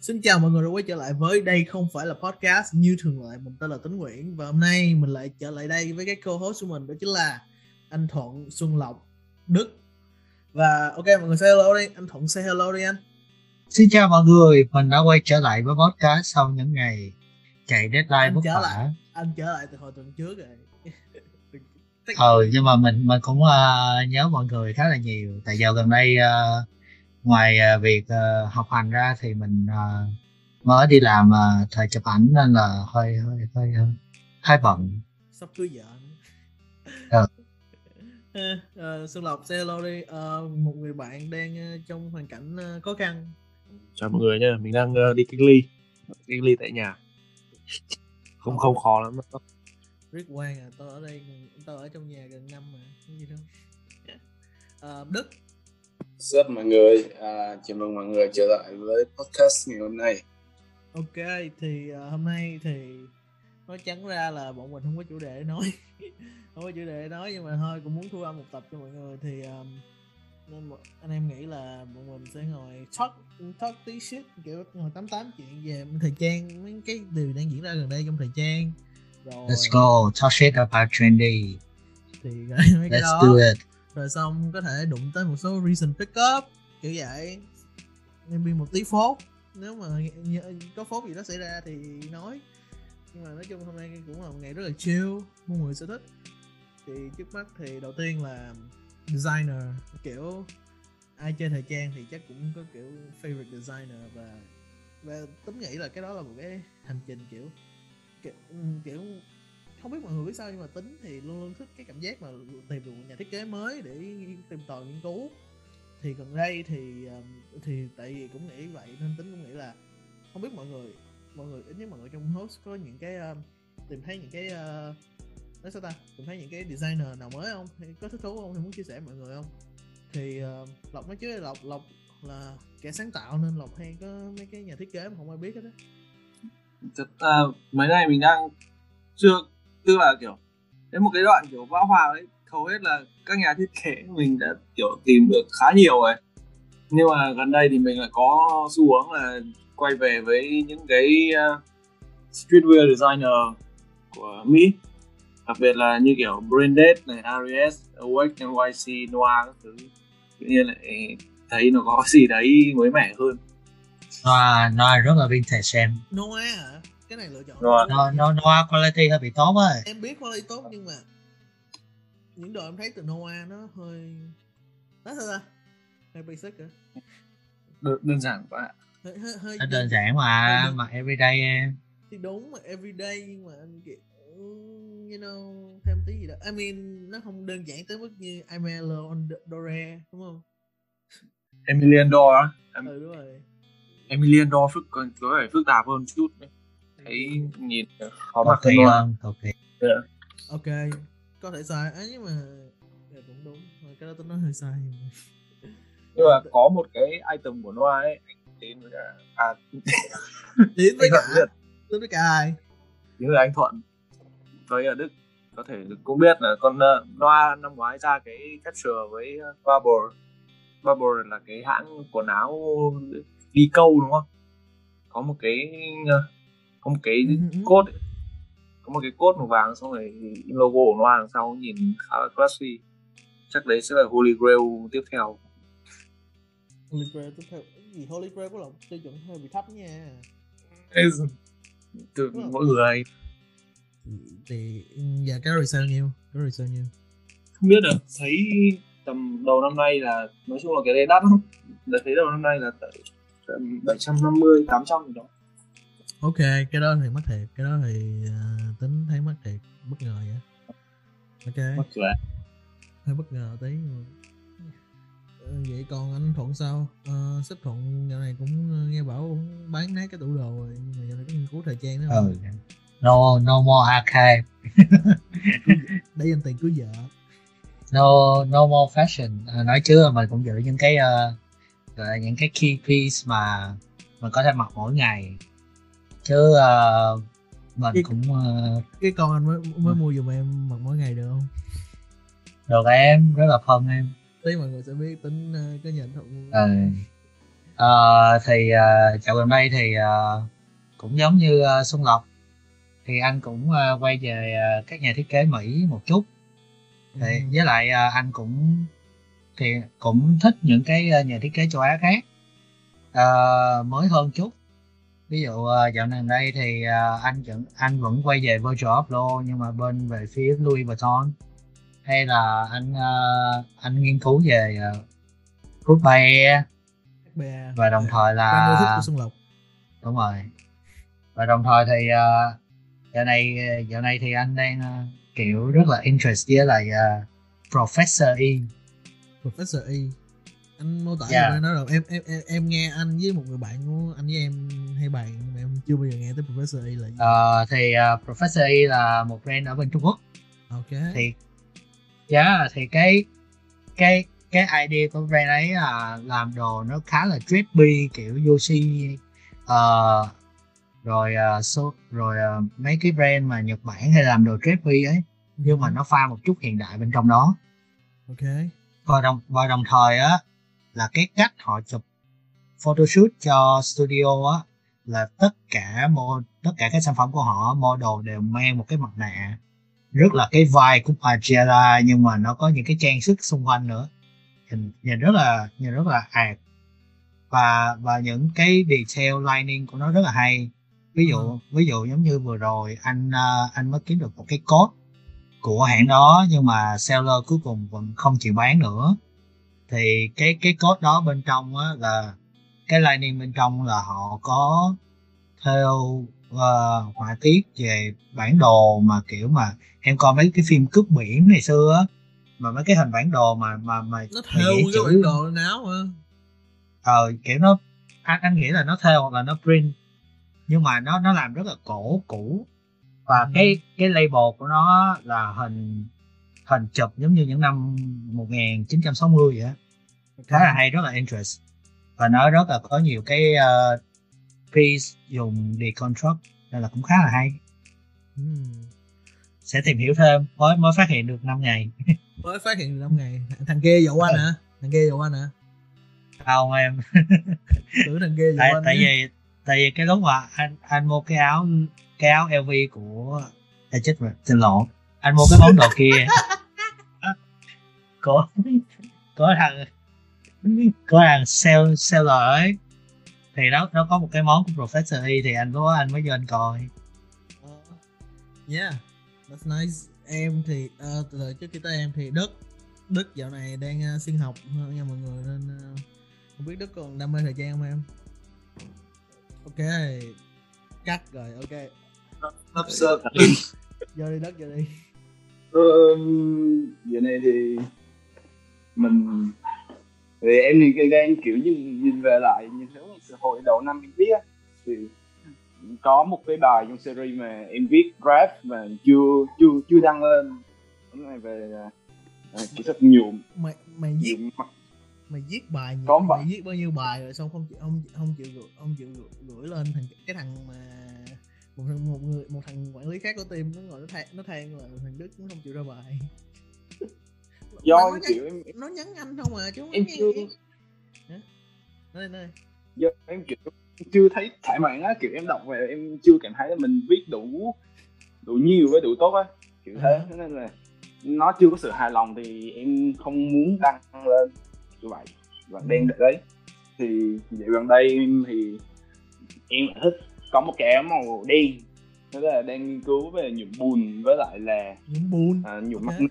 Xin chào mọi người đã quay trở lại với đây không phải là podcast như thường lệ mình tên là Tính Nguyễn và hôm nay mình lại trở lại đây với cái co-host của mình đó chính là anh Thuận Xuân Lộc Đức và ok mọi người say hello đi anh Thuận say hello đi anh Xin chào mọi người, mình đã quay trở lại với podcast sau những ngày chạy deadline vất trở vả. anh trở lại từ hồi tuần trước rồi Ừ, nhưng mà mình mình cũng ờ, nhớ mọi người khá là nhiều. Tại giờ gần đây ờ, ngoài ờ, việc ờ, học hành ra thì mình ờ, mới đi làm thời chụp ảnh nên là hơi hơi hơi hơi, hơi bận. sắp cưới vợ Ờ. Ờ, ờ, Xuân Lộc say hello đi. Ờ, một người bạn đang trong hoàn cảnh khó khăn. Chào mọi người nha mình đang đi cách ly. Cách ly tại nhà. Không không khó lắm. Đâu. Rick Quang à tôi ở đây tôi ở trong nhà gần năm mà không gì đâu. Ờ, Đức Sup mọi người, à, chào mừng mọi người trở lại với podcast ngày hôm nay. Ok thì ờ, hôm nay thì nói trắng ra là bọn mình không có chủ đề để nói không có chủ đề để nói nhưng mà thôi cũng muốn thu âm một tập cho mọi người thì um, nên anh em nghĩ là bọn mình sẽ ngồi talk talk tí shit kiểu ngồi tám tám chuyện về thời trang mấy cái điều đang diễn ra gần đây trong thời trang rồi Let's go, talk shit about trendy. thì mấy cái Let's đó do it rồi xong có thể đụng tới một số recent pickup kiểu vậy. Maybe một tí phốt. Nếu mà có phốt gì đó xảy ra thì nói. Nhưng mà nói chung hôm nay cũng là một ngày rất là chill mọi người sẽ thích. Thì trước mắt thì đầu tiên là designer kiểu ai chơi thời trang thì chắc cũng có kiểu favorite designer và và tính nghĩ là cái đó là một cái hành trình kiểu kiểu, kiểu không biết mọi người biết sao nhưng mà tính thì luôn luôn thích cái cảm giác mà tìm được một nhà thiết kế mới để tìm tòi nghiên cứu. Thì gần đây thì thì tại vì cũng nghĩ vậy nên tính cũng nghĩ là không biết mọi người mọi người ít nhất mọi người trong host có những cái uh, tìm thấy những cái uh, nói sao ta tìm thấy những cái designer nào mới không? Hay có thích thú không? Hay muốn chia sẻ với mọi người không? Thì uh, lộc nói chứ lộc lộc là kẻ sáng tạo nên lộc hay có mấy cái nhà thiết kế mà không ai biết hết á. Thật uh, mấy nay mình đang chưa tức là kiểu đến một cái đoạn kiểu bão hòa ấy hầu hết là các nhà thiết kế mình đã kiểu tìm được khá nhiều rồi. Nhưng mà gần đây thì mình lại có xu hướng là quay về với những cái uh, streetwear designer của Mỹ. Đặc biệt là như kiểu Branded này, Aries, Awake, NYC, Noir các thứ. Tự nhiên lại thấy nó có gì đấy mới mẻ hơn. Noah, Noah rất là vintage em. Noah hả cái này lựa chọn Noah. Noah, Noah quality hơi bị tốt á. em biết quality tốt nhưng mà những đồ em thấy từ Noah nó hơi nói sao ta hơi basic hả đơn, đơn giản quá hơi hơi hơi Nó đơn giản mà, mà everyday em. thì đúng mà everyday nhưng mà anh kiểu you know thêm tí gì đó I mean nó không đơn giản tới mức như I'm on Dore đúng không Emilian Dor á em, ừ đúng rồi Emilian Dor phức có, có vẻ phức tạp hơn chút đấy. Thấy nhìn khó mặc hơn Noir. hơn, cầu kỳ. ok có thể sai. Ấy nhưng mà dạ, cũng đúng. Thôi, cái đó tôi nói hơi sai nhưng mà có một cái item của Noir ấy anh đến với cả à đến với cả đến với cả ai? Những người anh Thuận. Với ở Đức. Có thể cũng biết là con uh, Noir năm ngoái ra cái capture với Bubble Bubble là cái hãng quần áo đi câu đúng không? Có một cái uh, có một cái Ừ, ừ. cốt ấy. có một cái cốt màu vàng xong rồi logo của Noir đằng sau nhìn khá là classy. Chắc đấy sẽ là Holy Grail tiếp theo. Holy Grail tiếp theo. Gì? Holy Grail có lòng tiêu chuẩn hơi bị thấp nha. Từ rồi. mỗi người thì dạ cái đó resale nhiêu cái đó resale nhiêu không biết được thấy tầm đầu năm nay là nói chung là cái đấy đắt lắm. Đã thấy đầu năm nay là tầm 750 800 gì đó ok cái đó thì mắc thiệt cái đó thì à, tính thấy mắc thiệt bất ngờ vậy. Ok. Mắc cười hơi bất ngờ tí. Mà Ờ, vậy còn anh thuận sao? Ờ, sếp thuận dạo này cũng nghe bảo cũng bán nát cái tủ đồ rồi nhưng mà dạo này có nghiên cứu thời trang nữa Ừ. không No, no more archive. để dành tiền cưới vợ. No no more fashion. À, nói chứ mình cũng giữ những cái là những cái key piece mà mình có thể mặc mỗi ngày chứ ờ, mình Cái- cũng ờ, cái con anh mới mới mua giùm em mặc mỗi ngày được không? Được em rất là phân em. Tí mọi người sẽ biết tính ờ, có nhìn thuận ừ. Ờ, thì uh, dạo gần đây thì uh, cũng giống như uh, Xuân Lộc. Thì anh cũng uh, quay về uh, các nhà thiết kế Mỹ một chút. Thì Ừ. với lại uh, anh cũng thì cũng thích những cái uh, nhà thiết kế châu Á khác. Uh, mới hơn chút ví dụ uh, dạo gần đây thì uh, anh vẫn anh vẫn quay về Virgil Abloh nhưng mà bên về phía Louis Vuitton. Hay là anh uh, anh nghiên cứu về Air. FBA. và đồng thời là của Xuân Lộc. Đúng rồi. Và đồng thời thì dạo này dạo này thì anh đang kiểu rất là interest với lại uh, Professor E. Professor E anh mô tả Yeah. yeah. nói rồi. Em, em em em nghe anh với một người bạn của anh với em hay bàn mà em chưa bao giờ nghe tới Professor E là gì? Ờ, thì uh, Professor E là một brand ở bên Trung Quốc. Ok. Thì yeah, thì cái cái cái idea của brand ấy là làm đồ nó khá là drippy kiểu Yoshi ờ, rồi uh, so, rồi uh, mấy cái brand mà Nhật Bản hay làm đồ drippy ấy nhưng mà nó pha một chút hiện đại bên trong đó. Ok. Và đồng và đồng thời á là cái cách họ chụp photoshoot cho studio á là tất cả mo tất cả các sản phẩm của họ model đều mang một cái mặt nạ. Rất là cái vai của Pajela nhưng mà nó có những cái trang sức xung quanh nữa. Nhìn, nhìn rất là nhìn rất là ạt. Và và những cái detail lining của nó rất là hay. Ví dụ Ừ. ví dụ giống như vừa rồi anh ờ, anh mới kiếm được một cái code của hãng đó nhưng mà seller cuối cùng vẫn không chịu bán nữa thì cái cái code đó bên trong á là cái lining bên trong là họ có theo uh, họa tiết về bản đồ mà kiểu mà em coi mấy cái phim cướp biển ngày xưa á mà mấy cái hình bản đồ mà mà mà nó theo cái chữ bản đồ lên áo mà ờ kiểu nó anh anh nghĩ là nó theo hoặc là nó print nhưng mà nó nó làm rất là cổ cũ và Ừ. cái cái label của nó là hình hình chụp giống như những năm 1960 vậy á. Khá là hay rất là interest. Và nó rất là có nhiều cái uh, piece dùng deconstruct nên là cũng khá là hay. Ừm. sẽ tìm hiểu thêm mới mới phát hiện được 5 ngày. Mới phát hiện được năm ngày. Thằng kia dụ anh hả? Thằng kia dụ anh hả? Không em. Tưởng thằng kia dụ tại anh tại chứ. vì tại vì cái lúc mà anh anh mua cái áo cái áo LV của à, chết rồi xin lỗi. Anh mua cái món đồ kia của của thằng của thằng sale seller ấy. Thì nó nó có một cái món của Professor E thì anh có anh mới vô anh coi. Ờ, yeah that's nice. Em thì ờ, từ từ trước khi tới em thì Đức Đức dạo này đang uh, xin học nha mọi người nên ờ, không biết Đức còn đam mê thời trang không em? Ok cắt rồi ok. Hấp sơ vô đi Đức vô đi. Ừm, giờ này thì mình thì em thì đang kiểu nhìn, nhìn về lại nhìn từ hồi đầu năm em viết thì có một cái bài trong series mà em viết draft mà chưa chưa chưa đăng lên. Cái này về à, kỹ thuật nhuộm. Mày mày viết nhuộm mày viết bài nhiều, Có mày bài. viết bao nhiêu bài rồi xong không chịu không không chịu gửi không chịu gửi, gửi lên thằng cái thằng mà một thằng một người một thằng quản lý khác của team nó ngồi nó than nó than là thằng Đức nó không chịu ra bài do nó nhắn, kiểu em nó nhắn anh không à chứ không em chưa em. Nói nói do em kiểu chưa thấy thỏa mãn á kiểu em đọc về em chưa cảm thấy là mình viết đủ đủ nhiều với đủ tốt á kiểu thế Ừ. Thế nên là nó chưa có sự hài lòng thì em không muốn đăng lên như vậy và Ừ. đang để đấy thì dạo gần đây em thì em lại thích có một cái áo màu đen thế là đang nghiên cứu về nhuộm bùn với lại là những buồn à, nhuộm Ok. mắt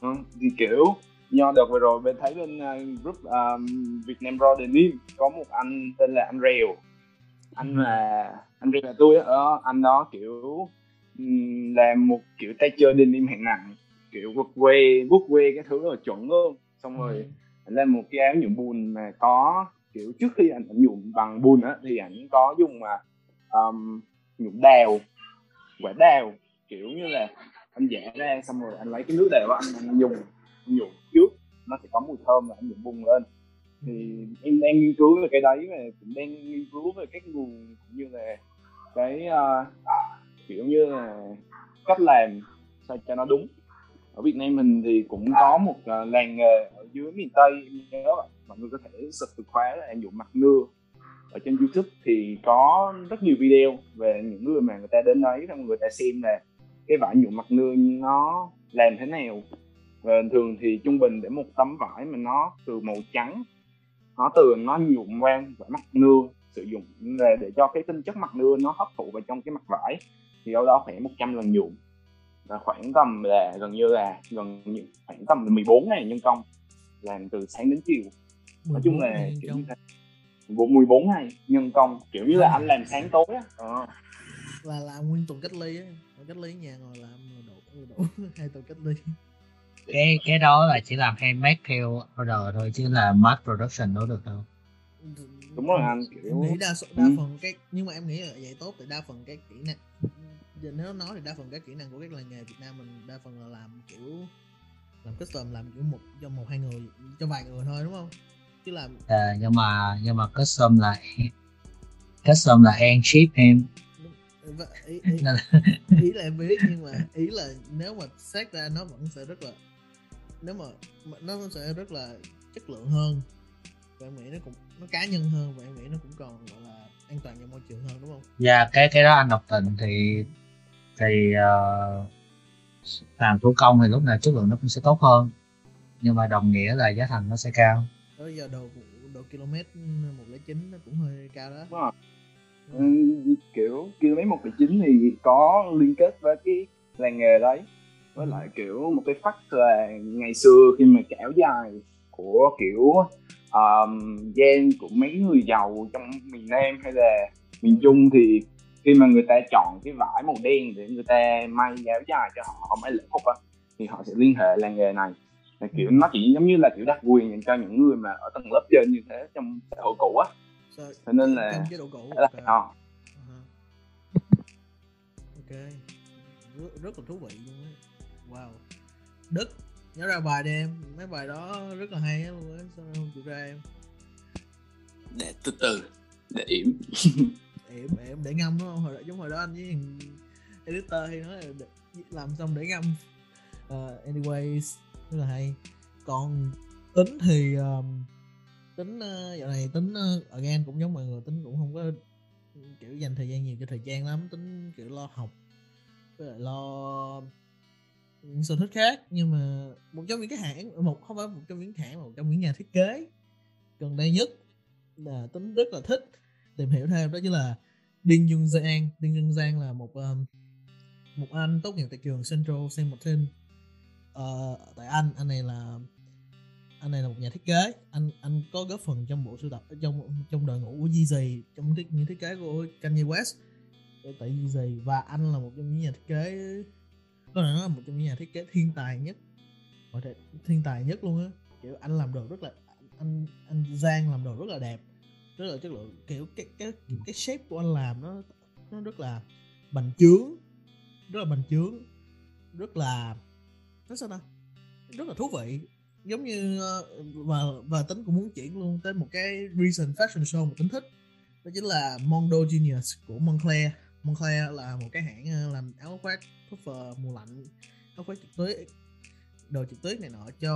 ừ, thì kiểu do đợt vừa rồi bên thấy bên uh, group um, Việt Nam Raw Denim có một anh tên là anh Rèo. Anh là anh Rèo là tôi á ờ, anh đó kiểu um, làm một kiểu tay chơi denim hạng nặng kiểu quất quê bút quê cái thứ là chuẩn luôn. Xong rồi anh làm một cái áo nhuộm bùn mà có kiểu trước khi anh, anh nhuộm bằng bùn á thì anh có dùng mà um, nhuộm đào quả đào kiểu như là anh vẽ ra xong rồi anh lấy cái nước đều anh, anh dùng anh nhuộm trước nó sẽ có mùi thơm và anh nhuộm bung lên. Thì em đang nghiên cứu về cái đấy và cũng đang nghiên cứu về các nguồn cũng như là cái uh, kiểu như là cách làm sao cho nó đúng. Ở Việt Nam mình thì cũng có một uh, làng nghề ở dưới miền tây em nhớ vậy mọi người có thể search từ khóa là em dụ mặt nưa. Ở trên youtube thì có rất nhiều video về những người mà người ta đến đấy xong người ta xem là cái vải nhuộm mặt nưa nó làm thế nào? Và thường thì trung bình để một tấm vải mà nó từ màu trắng nó từ nó nhuộm qua vải mặt nưa sử dụng để, để cho cái tinh chất mặt nưa nó hấp thụ vào trong cái mặt vải thì đâu đó khoảng 100 lần nhuộm. Là khoảng tầm là gần như là gần như khoảng tầm 14 ngày nhân công làm từ sáng đến chiều. Nói chung là kiểu như thế 14 ngày nhân công kiểu như là anh làm sáng tối á. Ờ. là làm nguyên tuần cách ly á cách ly nhà ngồi làm đổ đổ hai tuần cách ly. Cái cái đó là chỉ làm handmade theo order thôi chứ là mass production đâu được đâu. Đúng rồi anh kiểu em nghĩ đa số đa ừ. phần cái nhưng mà em nghĩ là vậy tốt thì đa phần cái kỹ năng giờ nếu nói thì đa phần các kỹ năng của các làng nghề Việt Nam mình đa phần là làm kiểu làm custom làm kiểu một cho một hai người cho vài người thôi đúng không? Chứ làm à, nhưng mà nhưng mà custom là custom là hand ship em ý, ý, ý là em biết nhưng mà ý là nếu mà xét ra nó vẫn sẽ rất là nếu mà nó sẽ rất là chất lượng hơn và em nghĩ nó cũng nó cá nhân hơn và em nghĩ nó cũng còn gọi là an toàn cho môi trường hơn đúng không? Dạ yeah, cái cái đó anh đọc tình thì thì uh, làm thủ công thì lúc nào chất lượng nó cũng sẽ tốt hơn nhưng mà đồng nghĩa là giá thành nó sẽ cao. Đó giờ đồ độ km 109 nó cũng hơi cao đó. Đúng rồi. Ừ, kiểu km 109 thì có liên kết với cái làng nghề đấy. Với lại kiểu một cái fact là ngày xưa khi mà kéo dài của kiểu um, gen của mấy người giàu trong miền Nam hay là miền Trung thì khi mà người ta chọn cái vải màu đen để người ta may áo dài cho họ may lễ phục á thì họ sẽ liên hệ làng nghề này. Là kiểu nó chỉ giống như là kiểu đặc quyền dành cho những người mà ở tầng lớp trên như thế trong xã hội cũ á cho nên là chế độ cũ là okay. uh-huh. ok. Rất, rất là thú vị luôn á. Wow. Đức nhớ ra bài đi em. Mấy bài đó rất là hay luôn á sao không chịu ra em? Để từ từ để yểm. Yểm yểm để ngâm đúng không? Hồi đó, giống hồi đó anh với editor hay nói là làm xong để ngâm. Uh, anyways rất là hay. Còn tính thì um, tính uh, này tính uh, again cũng giống mọi người tính cũng không có ừ, kiểu dành thời gian nhiều cho thời gian lắm tính kiểu lo học với lại lo những sở thích khác. Nhưng mà một trong những cái hãng một không phải một trong những hãng mà một trong những nhà thiết kế gần đây nhất là tính rất là thích tìm hiểu thêm đó chính là Đinh Dung Giang. Đinh Dung Giang là một um, một anh tốt nghiệp tại trường Central Saint Martin uh, tại Anh. Anh này là anh này là một nhà thiết kế. Anh anh có góp phần trong bộ sưu tập trong trong đội ngũ của Yeezy trong thiết, những thiết kế của Kanye West. Ờ, tại Yeezy và anh là một trong những nhà thiết kế có thể nói là một trong những nhà thiết kế thiên tài nhất. Có thể thiên tài nhất luôn á. Kiểu anh làm đồ rất là anh anh Giang làm đồ rất là đẹp. Rất là chất lượng. Kiểu cái cái cái shape của anh làm nó nó rất là bành trướng. Rất là bành trướng. Rất là nó sao ta? Rất là thú vị giống như ờ, và và tính cũng muốn chuyển luôn tới một cái recent fashion show mà tính thích. Đó chính là Mondo Genius của Moncler. Moncler là một cái hãng ờ, làm áo khoác puffer mùa lạnh, áo khoác trực tuyết đồ trực tuyết này nọ cho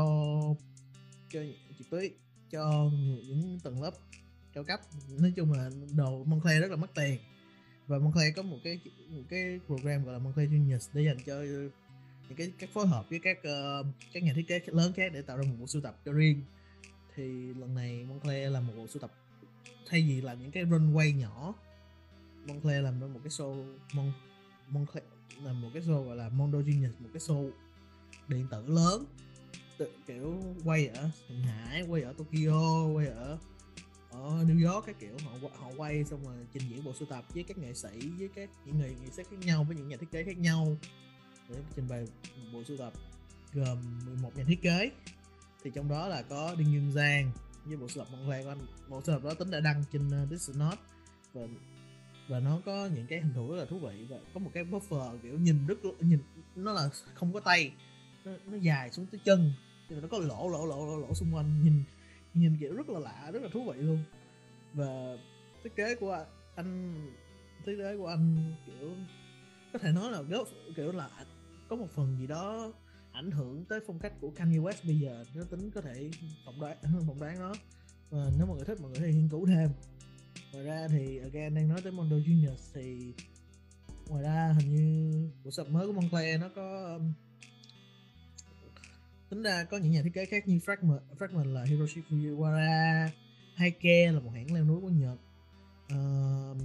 cho trực tuyết cho những tầng lớp cao cấp. Nói chung là đồ Moncler rất là mất tiền. Và Moncler có một cái một cái program gọi là Moncler Genius để dành cho những cái các phối hợp với các uh, các nhà thiết kế lớn khác để tạo ra một bộ sưu tập cho riêng. Thì lần này Moncler là một bộ sưu tập thay vì làm những cái runway nhỏ Moncler làm một cái show Mon Moncler làm một cái show gọi là Mondo Genius một cái show điện tử lớn tự, kiểu quay ở Thượng Hải quay ở Tokyo quay ở ở New York cái kiểu. Họ họ quay xong rồi trình diễn bộ sưu tập với các nghệ sĩ với các những người nghệ sĩ khác nhau với những nhà thiết kế khác nhau để trình bày một bộ sưu tập gồm 11 nhà thiết kế. Thì trong đó là có Đinh Nhân Giang với bộ sưu tập Moncler của anh bộ sưu tập đó tính đã đăng trên uh, và và nó có những cái hình thủ rất là thú vị và có một cái buffer kiểu nhìn rất nhìn nó là không có tay nó, nó dài xuống tới chân nhưng mà nó có lỗ lỗ lỗ lỗ lỗ xung quanh nhìn nhìn kiểu rất là lạ rất là thú vị luôn. Và thiết kế của anh thiết kế của anh kiểu có thể nói là góp kiểu là có một phần gì đó ảnh hưởng tới phong cách của Kanye West bây giờ. Nếu tính có thể phỏng đoán phỏng đoán nó và nếu mọi người thích mọi người hãy nghiên cứu thêm. Ngoài ra thì again đang nói tới Mondo Genius thì ngoài ra hình như bộ sập mới của Moncler nó có um, tính ra có những nhà thiết kế khác như Fragment, Fragment là Hiroshi Fujiwara Heike là một hãng leo núi của Nhật. Um,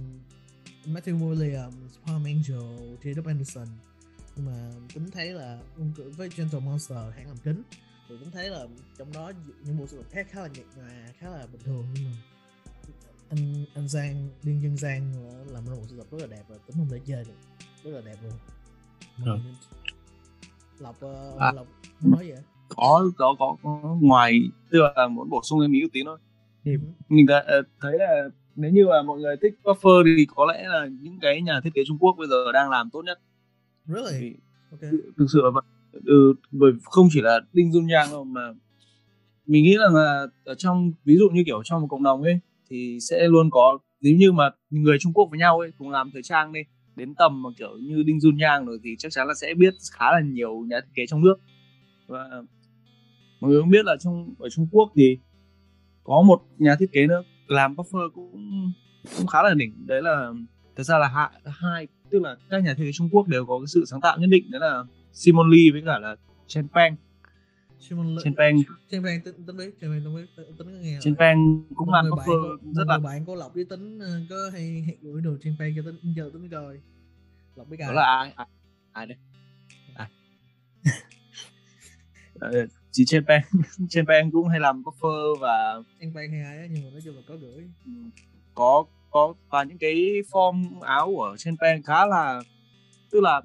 Matthew Williams, Palm Angel, J.W. Anderson mà tính thấy là với Gentle Monster hãng làm kính thì tính thấy là trong đó những bộ sưu tập khác khá là nhạt nhòa khá là bình thường nhưng mà anh anh Giang Liên Dân Giang làm ra bộ sưu tập rất là đẹp và tính không thể chơi được rất là đẹp luôn Ừ. lọc uh, À. lọc nói vậy có có có, có ngoài tức là muốn bổ sung thêm ý một tí thôi thì Ừ. mình đã, ờ, thấy là nếu như mà mọi người thích buffer thì có lẽ là những cái nhà thiết kế Trung Quốc bây giờ đang làm tốt nhất really? Vì ok. thực sự là vậy. Ừ, bởi không chỉ là Đinh Jun Yang đâu mà mình nghĩ rằng là ở trong ví dụ như kiểu trong một cộng đồng ấy thì sẽ luôn có nếu như mà người Trung Quốc với nhau ấy cùng làm thời trang đi đến tầm mà kiểu như Đinh Jun Yang rồi thì chắc chắn là sẽ biết khá là nhiều nhà thiết kế trong nước. Và mọi người cũng biết là trong ở Trung Quốc thì có một nhà thiết kế nữa làm buffer cũng cũng khá là đỉnh. Đấy là thật ra là hai, hai tức là các nhà thiết kế Trung Quốc đều có cái sự sáng tạo nhất định đấy là Simon Lee với cả là Chen Peng Simon Chen Peng Chen Peng tính tính biết Chen Peng tính biết tính có nghe Chen Peng cũng buffer của, rất là bạn của lộc với tính ờ, có hay, hay gửi đồ Chen Peng cho tính giờ tính coi. Lộc biết ai đó là ai? Ai, ai ai? Ờ, chị Chen Peng Chen Peng cũng hay làm buffer và Chen Peng hay ai á nhưng mà nói chung là có gửi. Ừ, có có và những cái form áo của Chen Peng khá là tức là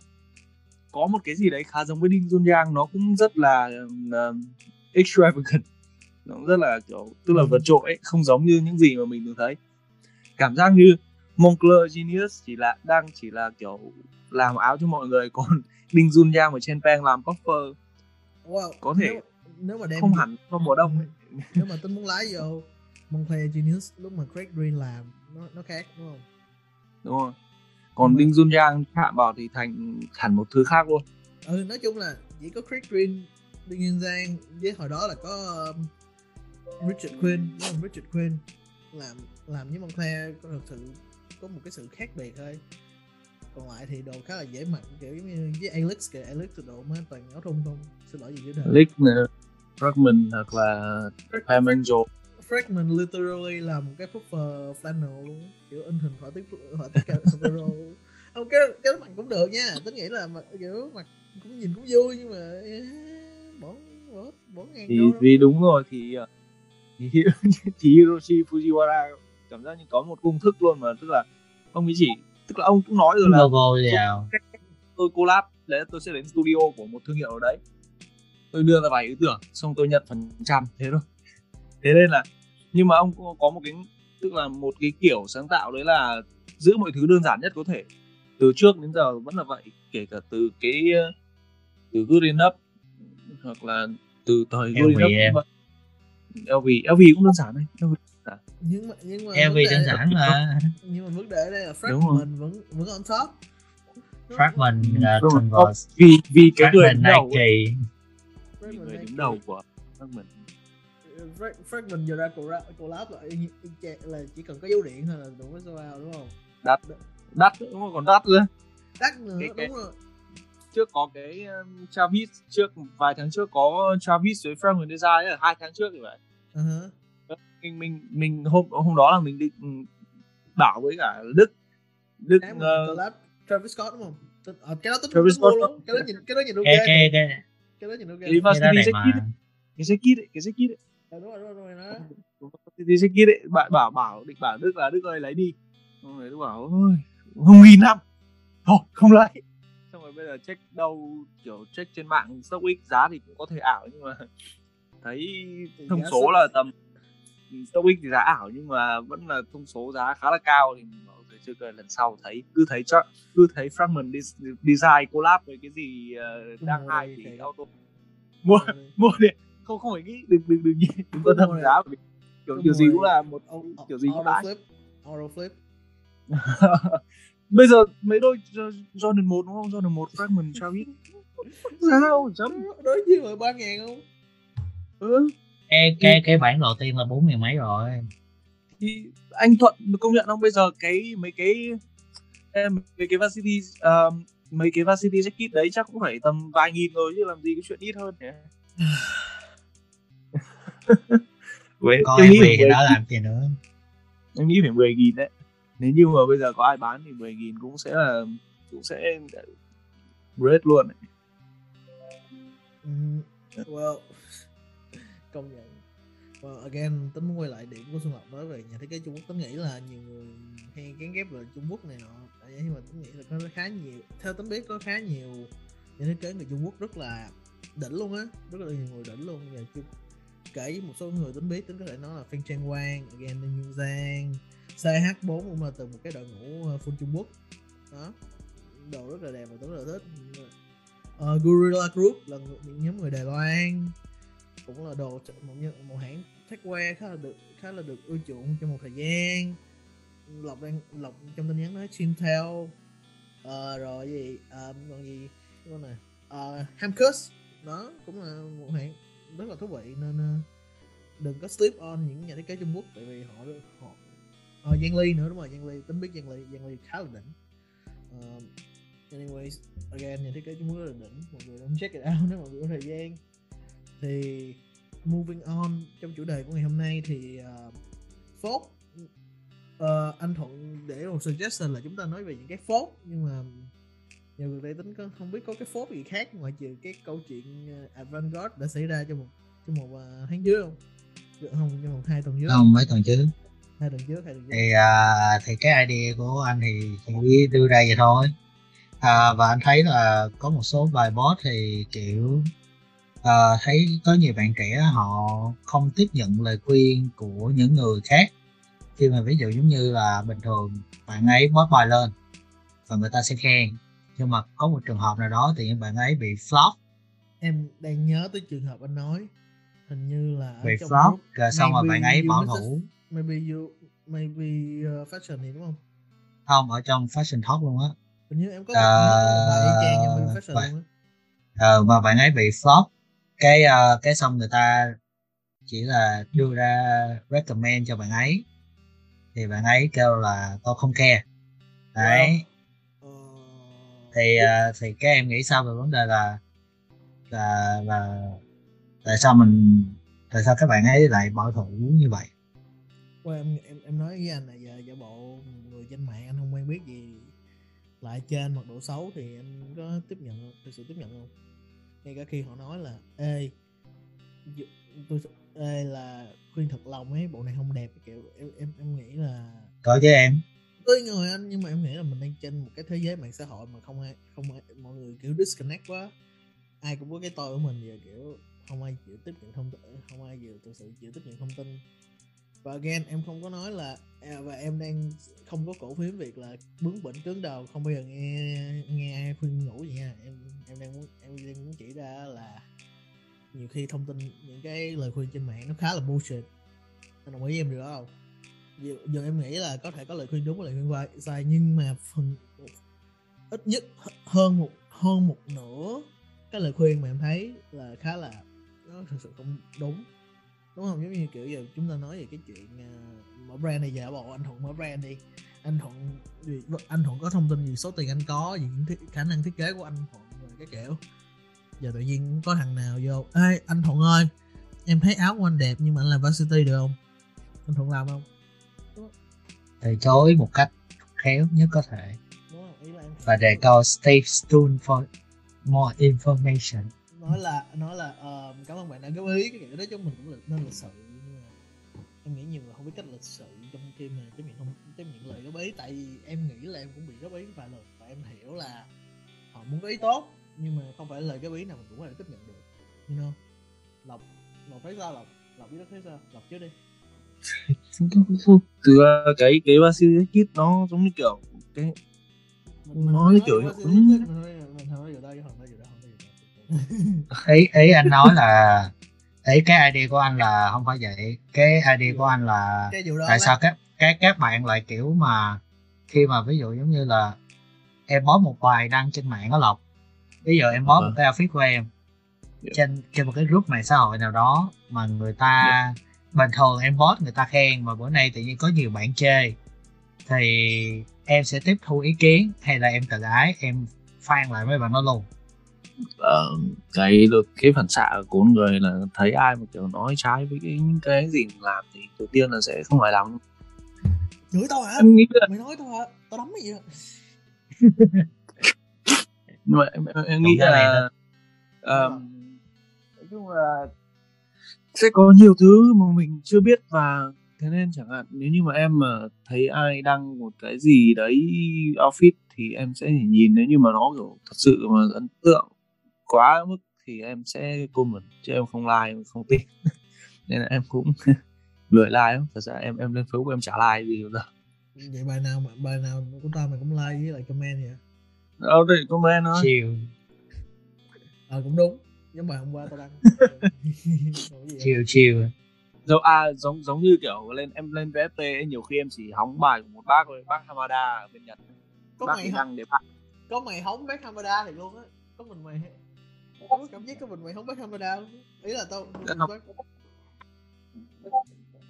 có một cái gì đấy khá giống với Đinh Jun Yang nó cũng rất là um, extravagant. Nó cũng rất là kiểu tức là vượt trội ấy, không giống như những gì mà mình từng thấy. Cảm giác như Moncler Genius chỉ là đang chỉ là kiểu làm áo cho mọi người còn Đinh Jun Yang và Chen Peng làm puffer wow, Có thể nếu, nếu mà đem không hẳn trong mùa đông ấy. nếu mà tính muốn lái vô Moncler Genius lúc mà Craig Green làm nó nó khác đúng không? Đúng không còn Đinh Jun Yang chạm vào thì thành hẳn một thứ khác luôn. Ừ nói chung là chỉ có Craig Green Đinh Nhân Giang với hồi đó là có um, Richard Quinn đúng không? Richard Quinn làm làm với Moncler có thực sự có một cái sự khác biệt thôi. Còn lại thì đồ khá là dễ mặc kiểu giống như với Alex kìa Alex thì đồ mới toàn áo thun không. Xin lỗi gì chứ đời Lick nè Fragment hoặc là Angel Fragment literally là một cái puffer flannel luôn kiểu in hình họa tiết họa tiết cả superhero không cái cái mặc cũng được nha. Tính nghĩ là mặc kiểu mặc cũng nhìn cũng vui nhưng mà bỏ bỏ bỏ ngang thì vì đúng rồi thì ờ, thì, thì Hiroshi Fujiwara cảm giác như có một công thức luôn mà tức là ông ấy chỉ tức là ông cũng nói rồi là logo tôi collab đấy tôi sẽ đến studio của một thương hiệu ở đấy. Tôi đưa ra vài ý tưởng xong tôi nhận phần trăm thế thôi. Thế nên là nhưng mà ông có có một cái tức là một cái kiểu sáng tạo đấy là giữ mọi thứ đơn giản nhất có thể. Từ trước đến giờ vẫn là vậy kể cả từ cái từ good enough hoặc là từ thời LV good enough. LV LV cũng đơn giản thôi LV nhưng mà nhưng mà LV vấn đề- đơn giản mà. Nhưng mà vấn đề ở đây là. Fragment vẫn vẫn on top. Fragment Đúng uh, rồi. Converse vì vì cái người đứng đầu Nike vì người đứng đầu của Fragment Frag- Fragment giờ ra collab, là, là chỉ cần có dấu điện thôi là đủ cái show out đúng không? Đắt. Đúng không? Còn đắt nữa. Đắt nữa Cái- cái- đúng rồi. Trước có cái um, Travis trước vài tháng trước có Travis với Fragment Design ở hai tháng trước thì vậy hả. mình mình mình hôm hôm đó là mình định ừ, bảo với cả Đức. Đức cái mà ờ, collab Travis Scott đúng không? Tính- ờ, cái đó tính Travis Scott. luôn. cái đó nhìn cái đó nhìn ok. Cái cái cái cái đó nhìn ok. Cái cái đó Varsity đẹp Jacket mà. cái jacket ấy, cái jacket ấy. Ờ, đúng rồi đúng rồi, đúng rồi đó Varsity Jacket ấy bạn bảo bảo định bảo Đức là Đức ơi lấy đi. Xong rồi Đức bảo ôi không nghìn năm. Thôi không lấy. Xong rồi bây giờ check đâu kiểu check trên mạng StockX giá thì cũng có thể ảo nhưng mà thấy Thì thông số là tầm StockX thì giá ảo nhưng mà vẫn là thông số giá khá là cao thì chưa cười lần sau thấy cứ thấy cho cứ thấy fragment des- design collab với cái gì ờ, đang hay thì thì- auto mua mua đi không không phải nghĩ đừng đừng đừng đừng quan tâm bởi vì kiểu kiểu gì cũng là một Au- kiểu gì cũng lãi flip auto flip. Bây giờ mấy đôi Jo- Jordan 1 đúng không? Jordan 1 fragment Travis. Sao? Chấm. Đối với rồi ba ngàn không? Ừ. Cái cái cái bản đầu tiên là bốn nghìn mấy rồi. Thì anh thuận công nhận không? Bây giờ cái mấy cái em mấy cái varsity uh, mấy cái varsity jacket đấy chắc cũng phải tầm vài nghìn rồi chứ làm gì cái chuyện ít hơn nhỉ Vậy, coi em về đã làm gì nữa em nghĩ phải 10 nghìn đấy. Nếu như mà bây giờ có ai bán thì 10 nghìn cũng sẽ là cũng sẽ great luôn đấy. Mm, well công nhận. Well, again tính quay lại điểm của Xuân Lộc nói về nhà thiết kế Trung Quốc tính nghĩ là nhiều người hay gán ghép là Trung Quốc này nọ. Tại nhưng mà tính nghĩ là có khá nhiều theo tính biết có khá nhiều nhà thiết kế người Trung Quốc rất là đỉnh luôn á rất là nhiều người đỉnh luôn. Và kể với một số người tính biết tính có thể nói là Phan Trang Quang again Đinh nhung Giang CH4 cũng là từ một cái đội ngũ ờ, full Trung Quốc. Đó. Đồ rất là đẹp và tôi rất là thích. Uh, Gorilla Group là một nhóm người Đài Loan. Cũng là đồ một một hãng techwear khá là được khá là được ưa chuộng trong một thời gian. Lộc đang lộc trong tin nhắn nói Chintel. Ờ, rồi gì uh, còn gì cái con này. Uh, Hamkus. Đó cũng là một hãng rất là thú vị nên ờ, đừng có sleep on những nhà thiết kế Trung Quốc tại vì họ họ ờ, Giang Ly nữa đúng rồi Giang Ly tính biết Giang Ly Giang Ly khá là đỉnh. Uh, anyways again nhà thiết kế Trung Quốc rất là đỉnh mọi người nên check it out nếu mọi người có thời gian. Thì moving on trong chủ đề của ngày hôm nay thì uh, phốt uh, anh Thuận để một suggestion là chúng ta nói về những cái phốt nhưng mà nhiều người đây tính có không biết có cái phốt gì khác ngoại trừ cái câu chuyện uh, Avantgarde đã xảy ra trong một trong một uh, tháng trước không? Không? Trong một hai tuần trước. Không mấy tuần trước. Hai tuần trước hai tuần trước. Thì à, thì cái idea của anh thì chỉ đưa ra vậy thôi. À, và anh thấy là có một số bài post thì kiểu à, thấy có nhiều bạn trẻ họ không tiếp nhận lời khuyên của những người khác. Khi mà ví dụ giống như là bình thường bạn ấy post bài lên và người ta sẽ khen nhưng mà có một trường hợp nào đó thì những bạn ấy bị flop. Em đang nhớ tới trường hợp anh nói. Hình như là bị flop rồi xong rồi bạn ấy message- thủ maybe you maybe uh, fashion thì đúng không? Không ở trong fashion talk luôn á. Hình như em có trong maybe fashion luôn á. ờ, và bạn ấy bị flop. Cái ờ, cái xong người ta chỉ là đưa ra recommend cho bạn ấy. Thì bạn ấy kêu là tôi không care. Đấy thì ờ, thì các em nghĩ sao về vấn đề là là là tại sao mình tại sao các bạn ấy lại bảo thủ như vậy? Well, em, em em nói với anh là giờ giả bộ người trên mạng anh không quen biết gì lại trên mặt độ xấu thì anh có tiếp nhận thực sự tiếp nhận không? Ngay cả khi họ nói là ê tôi ê là khuyên thật lòng ấy bộ này không đẹp kiểu em em em nghĩ là có chứ em tới người anh, nhưng mà em nghĩ là mình đang trên một cái thế giới mạng xã hội mà không ai không ai, mọi người, kiểu, disconnect quá. Ai cũng có cái tôi của mình giờ, kiểu, không ai chịu tiếp nhận thông tin không ai chịu thực sự chịu tiếp nhận thông tin. Và again, em không có nói là à, và em đang không có cổ phiếu việc là bướng bỉnh cứng đầu, không bao giờ nghe nghe ai khuyên nhủ gì nha. Em em đang muốn, em đang muốn chỉ ra là nhiều khi thông tin, những cái lời khuyên trên mạng nó khá là bullshit. Anh đồng ý em được không? Giờ, giờ em nghĩ là có thể có lời khuyên đúng và lời khuyên sai nhưng mà phần ít nhất hơn một hơn một nửa cái lời khuyên mà em thấy là khá là nó thực sự không đúng. Đúng không? Giống như kiểu giờ chúng ta nói về cái chuyện uh, mở brand này giả bộ anh thuận mở brand đi. Anh thuận anh thuận có thông tin gì số tiền anh có gì những khả năng thiết kế của anh thuận rồi cái kiểu. Giờ tự nhiên có thằng nào vô ê anh thuận ơi em thấy áo của anh đẹp nhưng mà anh làm varsity được không? Anh thuận làm không? Từ chối một cách khéo nhất có thể. Và đề câu stay tuned for more information. Nói là nói là uh, cảm ơn bạn đã góp ý cái kiểu đó chúng mình cũng lịch nên lịch sự nhưng mà em nghĩ nhiều người không biết cách lịch sự trong khi mà chấp nhận không chấp nhận lời góp ý tại vì em nghĩ là em cũng bị góp ý vài lần và em hiểu là họ muốn góp ý tốt nhưng mà không phải lời góp ý nào mình cũng có thể tiếp nhận được. You know? Lộc lộc thấy sao lộc? Lộc biết đó thấy sao? Lộc trước đi. từ cái cái varsity jacket nó giống như kiểu cái Nói mình kiểu mình nói nói nói nói ý ý anh nói là ý cái idea của anh là không phải vậy cái idea của anh là tại sao các các các bạn lại kiểu mà khi mà ví dụ giống như là em post một bài đăng trên mạng đó lộc ví dụ em post Vâng. một cái outfit của em Dạ. trên trên một cái group mạng xã hội nào đó mà người ta Dạ. Bình thường em post người ta khen mà bữa nay tự nhiên có nhiều bạn chê thì em sẽ tiếp thu ý kiến hay là em tự ái em phan lại với bạn đó luôn. Ờ, cái được cái phản xạ của con người là thấy ai mà kiểu nói trái với cái những cái gì mình làm thì đầu tiên là sẽ không hài lòng chửi tao hả? Em nghĩ là mày nói tao hả? Tao đấm mày vậy nhưng mà em, em, em nghĩ là ờm, nói chung là sẽ có nhiều thứ mà mình chưa biết và thế nên chẳng hạn nếu như mà em mà thấy ai đăng một cái gì đấy outfit thì em sẽ nhìn nếu như mà nó kiểu thật sự mà ấn tượng quá mức thì em sẽ comment chứ em không like em không tin nên là em cũng lười like lắm. Thật ra em em lên facebook em chả like gì bao giờ. Vậy bài nào mà bài nào của tao mày cũng like với lại comment vậy? Đâu đây comment thôi. Chiều. Ờ cũng đúng giống bài hôm qua tao đăng chiều chiều. Giống à giống giống như kiểu lên em lên VFT ấy, nhiều khi em chỉ hóng bài của một bác thôi bác Hamada ở bên Nhật. Có bác mày hóng đăng để bạn có mày hóng bé Hamada thì luôn á. Có mình mày có cảm giác có mình mày hóng bé Hamada luôn á. ý là tao Dạ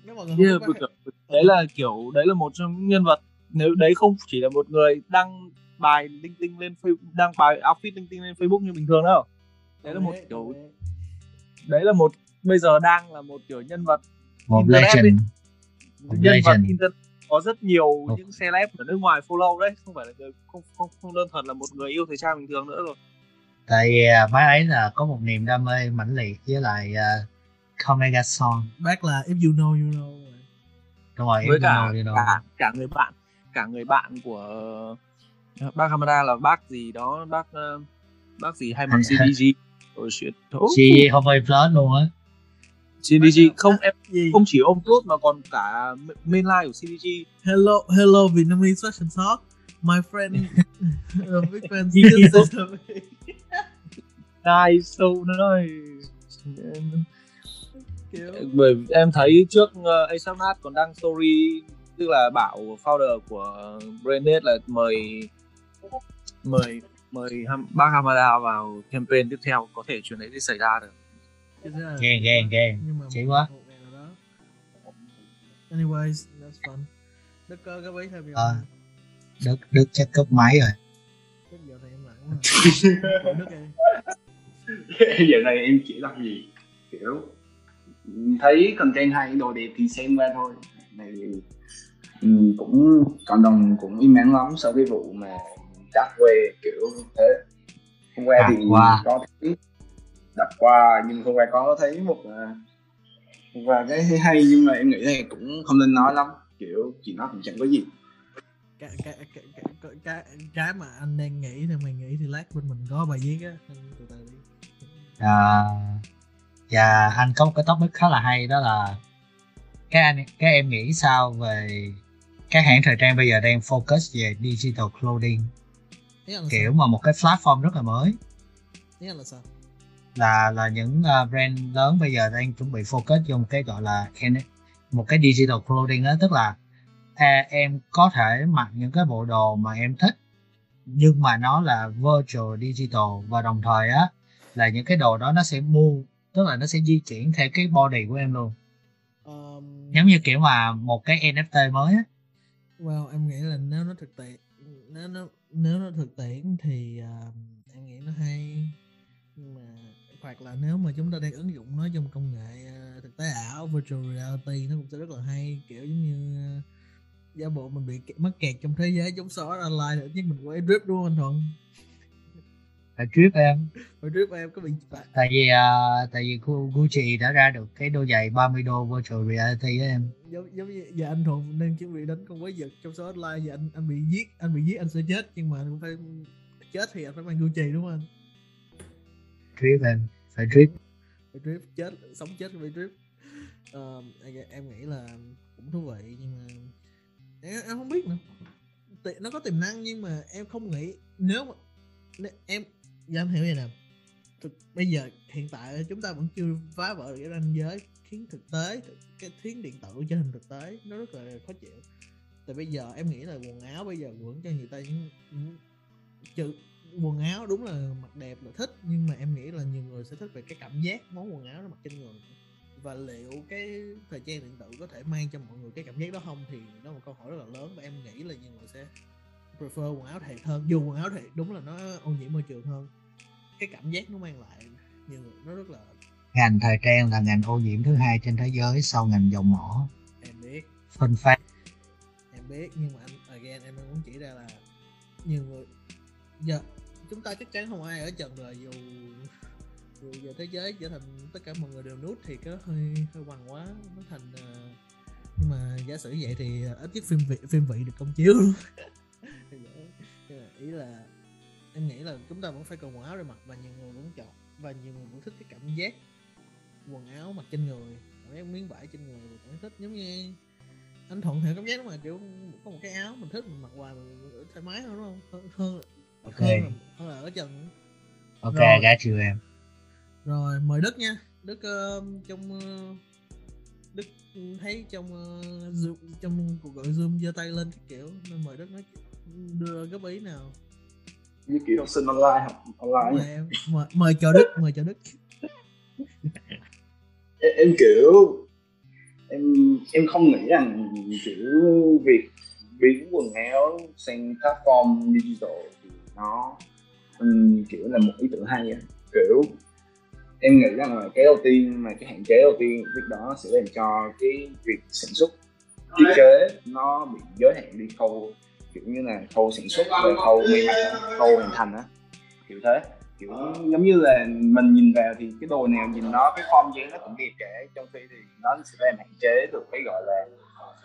nếu mọi người yeah, không kiểu, đấy là kiểu đấy là một trong những nhân vật. Nếu đấy không chỉ là một người đăng bài linh tinh lên Facebook đăng bài outfit linh tinh lên Facebook như bình thường đâu đấy là một kiểu đấy. Là một bây giờ đang là một kiểu nhân vật một Internet legend. Một nhân vật internet có rất nhiều Một- những celeb ở nước ngoài follow đấy. Không phải là người không không không đơn thuần là một người yêu thời trang bình thường nữa rồi. Tại vì à, bác ấy là có một niềm đam mê mãnh liệt với lại uh, Omega Song. Bác là if you know you know đúng rồi với em cả know, you know. cả cả người bạn cả người bạn của ờ, bác Hamada là bác gì đó bác ờ, bác gì hay hay- CDG oh shit. Oh, chị không phải plus luôn á. CDG không em gì? không chỉ ôm tốt mà còn cả mainline của CDG hello hello Vietnamese fashion talk my friend uh, big still says me nice so nice kiểu bởi em thấy trước uh, ASAP Nat còn đăng story tức là bảo founder của Branded là mời mời mời Ham- bác Hamada vào campaign tiếp theo có thể chuyện đấy sẽ xảy ra được nhưng mà Chỉ một- quá. anyways that's fun Đức có cái váy thêm gì À. không? đức đức chắc cấp máy rồi Đức giờ này em lặng quá. Đức giờ này em chỉ làm gì kiểu thấy content hay đồ đẹp thì xem qua thôi này ừ, cũng cộng đồng cũng im ắng lắm sau cái vụ mà đắt quê kiểu thế. Hôm qua thì qua. có thấy. Đặt qua nhưng hôm qua có thấy một à, qua cái thấy hay nhưng mà em nghĩ là cũng không nên nói lắm. Kiểu chỉ nói cũng chẳng có gì. Cái cái cái cái cái, cái, cái mà anh đang nghĩ thì mày nghĩ thì lát bên mình có bài viết á từ từ đi. À, và anh có một cái topic khá là hay đó là các anh các em nghĩ sao về các hãng thời trang bây giờ đang focus về digital clothing kiểu sao? mà một cái platform rất là mới. Anh là sao? Là là những uh, brand lớn bây giờ đang chuẩn bị focus vô một cái gọi là một cái digital clothing đó tức là à, em có thể mặc những cái bộ đồ mà em thích nhưng mà nó là virtual digital. Và đồng thời á là những cái đồ đó nó sẽ move tức là nó sẽ di chuyển theo cái body của em luôn. Um, giống như kiểu mà một cái NFT mới á. Well em nghĩ là nếu nó thực tiễn nếu nó nếu nó thực tiễn thì uh, em nghĩ nó hay. Nhưng mà hoặc là nếu mà chúng ta đang ứng dụng nó trong công nghệ uh, thực tế ảo virtual reality nó cũng sẽ rất là hay. Kiểu giống như uh, giả bộ mình bị k- mắc kẹt trong thế giới chống xóa online nữa chứ mình quay drip đúng không anh thuận? Là trip em. Quay drip em có bị tại vì à, tại vì Gu- Gucci đã ra được cái đôi giày 30 đô virtual reality đó em. Giống giống như giờ anh thuận nên chuẩn bị đánh con quái vật trong số online giờ anh anh bị giết anh bị giết anh sẽ chết nhưng mà anh cũng phải chết thì anh phải mang Gucci đúng không anh? Trip em phải trip. Phải drip chết sống chết phải drip Ờ, em, em nghĩ là cũng thú vị nhưng mà em, em không biết nữa. Nó có tiềm năng nhưng mà em không nghĩ nếu mà em Dạ, dám hiểu vậy nè. Thực, bây giờ hiện tại chúng ta vẫn chưa phá vỡ được cái ranh giới khiến thực tế cái thiến điện tử trở thành thực tế. Nó rất là khó chịu. Tại bây giờ em nghĩ là quần áo bây giờ vẫn cho người ta những, những trừ quần áo đúng là mặc đẹp là thích nhưng mà em nghĩ là nhiều người sẽ thích về cái cảm giác món quần áo nó mặc trên người. Và liệu cái thời trang điện tử có thể mang cho mọi người cái cảm giác đó không thì đó là một câu hỏi rất là lớn và em nghĩ là nhiều người sẽ prefer quần áo thiệt hơn. Dù quần áo thiệt đúng là nó ô nhiễm môi trường hơn. Cái cảm giác nó mang lại nhiều người nó rất là ngành thời trang là ngành ô nhiễm thứ hai trên thế giới sau ngành dầu mỏ. Em biết. Phân phát em biết nhưng mà anh again em muốn chỉ ra là nhiều người giờ chúng ta chắc chắn không ai ở trần đời dù dù giờ thế giới trở thành tất cả mọi người đều nút thì có hơi hơi quằn quá nó thành uh, nhưng mà giả sử vậy thì ít nhất phim vị phim vị được công chiếu ý là em nghĩ là chúng ta vẫn phải cần quần áo để mặc và nhiều người vẫn chọn và nhiều người vẫn thích cái cảm giác quần áo mặc trên người mấy miếng vải trên người vẫn thích giống như anh thuận hiểu cảm giác đó mà kiểu có một cái áo mình thích mình mặc hoài mình thoải mái hơn đúng không? Hơn hơn, ok. hơn, là, hơn là ở trần ok Rồi. gái chiều em. Rồi mời đức nha. Đức uh, trong uh, đức thấy trong uh, zoom, trong cuộc gọi zoom giơ tay lên cái kiểu nên mời đức nói đưa góp ý nào? Như kiểu học sinh online học online mời em mời, mời cho đức mời cho đức. Em, em kiểu em em không nghĩ rằng kiểu việc biến quần áo sang platform digital thì nó um, kiểu là một ý tưởng hay á. Kiểu em nghĩ rằng là cái đầu tiên mà cái hạn chế đầu tiên việc đó sẽ làm cho cái việc sản xuất thiết kế nó bị giới hạn đi khâu kiểu như là khâu sản xuất rồi khâu may mặc khâu hoàn thành á. Kiểu thế. Kiểu giống như là mình nhìn vào thì cái đồ nào nhìn nó, cái form dáng nó cũng đẹp cả trong khi thì nó sẽ làm hạn chế được cái gọi là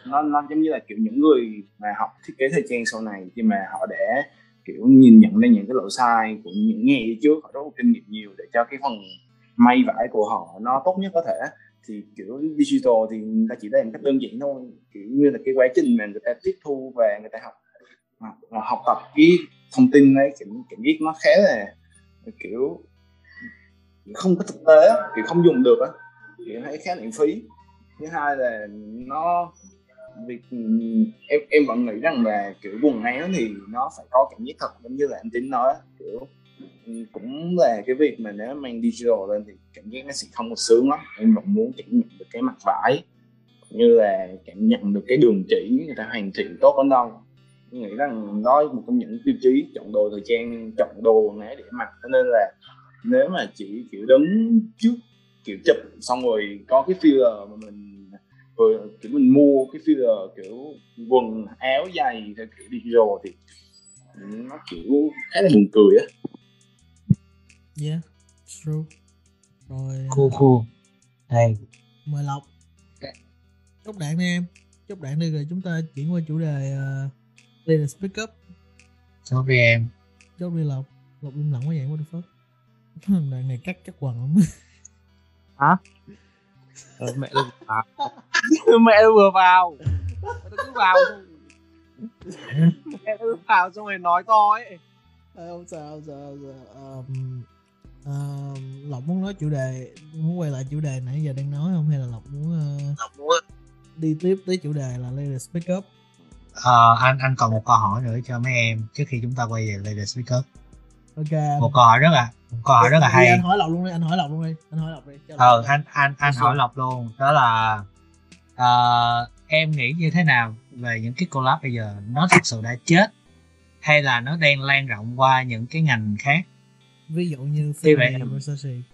nó nó giống như là kiểu những người mà học thiết kế thời trang sau này, khi mà họ để kiểu, nhìn nhận ra những cái lỗi sai của những nghề trước, họ rất kinh nghiệm nhiều để cho cái phần may vải của họ nó tốt nhất có thể thì, kiểu, digital thì người ta chỉ làm cách đơn giản thôi. Kiểu như là cái quá trình mà người ta tiếp thu và người ta học học tập cái thông tin ấy cảm, cảm giác nó khá là kiểu không có thực tế thì không dùng được á kiểu thấy khá lãng phí. Thứ hai là nó việc em em vẫn nghĩ rằng là kiểu quần áo thì nó phải có cảm giác thật giống như là anh tính nói kiểu ừ, cũng là cái việc mà nếu mang digital lên thì cảm giác nó sẽ không có sướng lắm. Em vẫn muốn cảm nhận được cái mặt vải như là cảm nhận được cái đường chỉ người ta hoàn thiện tốt đến đâu nghĩ rằng đó là một trong những tiêu chí chọn đồ thời trang chọn đồ áo để mặc. Cho nên là nếu mà chỉ kiểu đứng trước kiểu chụp xong rồi có cái filler mà mình rồi kiểu mình mua cái filler kiểu quần áo giày theo kiểu digital thì nó kiểu khá là buồn cười á. Yeah true. Rồi cool cool. Đây mời lộc. Chốt đạn đi em. Chốt đạn đi rồi chúng ta chuyển qua chủ đề uh, Leader Speak Up. Đi em. Chốt đi lộc. Lộc im lặng quá vậy what the fuck? Đoạn này cắt cắt quần lắm. Hả? Ờ, mẹ tôi vào. Mẹ tôi vừa vào. Tôi cứ vào mẹ tôi vào xong rồi nói to ấy. À, không sao không sao không sao um, uh, lộc muốn nói chủ đề muốn quay lại chủ đề nãy giờ đang nói không? Hay là lộc muốn uh, lộc muốn. đi tiếp tới chủ đề là Leader Speak Up Ờ, anh anh còn một câu hỏi nữa cho mấy em trước khi chúng ta quay về Leader Speak Up. Ok. Một câu hỏi rất là một câu hỏi rất là hay. anh hỏi lộc luôn đi anh hỏi lộc luôn đi anh hỏi lộc đi cho ờ anh anh anh hỏi lộc luôn. Đó là ờ, em nghĩ như thế nào về những cái collab bây giờ? Nó thực sự đã chết hay là nó đang lan rộng qua những cái ngành khác? Ví dụ như Tuy vậy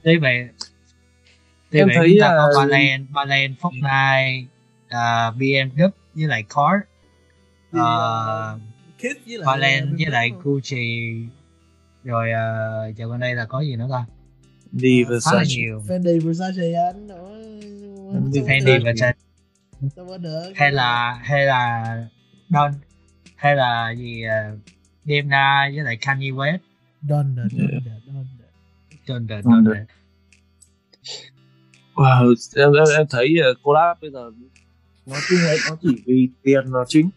tuy vậy tuy Em vậy thấy, chúng ta có ờ, Balen Balen Fortnite uh, BMW với lại Card Thì, uh, ờ, Kith với lại Balen uh, với lại? Gucci. Rồi uh, giờ gần đây là có gì nữa ta? Đi Ờ, khá Versace nhiều. Fendi Versace anh Fendi được hay là hay là Don? Hay là gì uh, Demna với lại Kanye West? Don the Don Don the Don Wow, em, em, em thấy uh, collab bây giờ nói chung là nó chỉ vì tiền là chính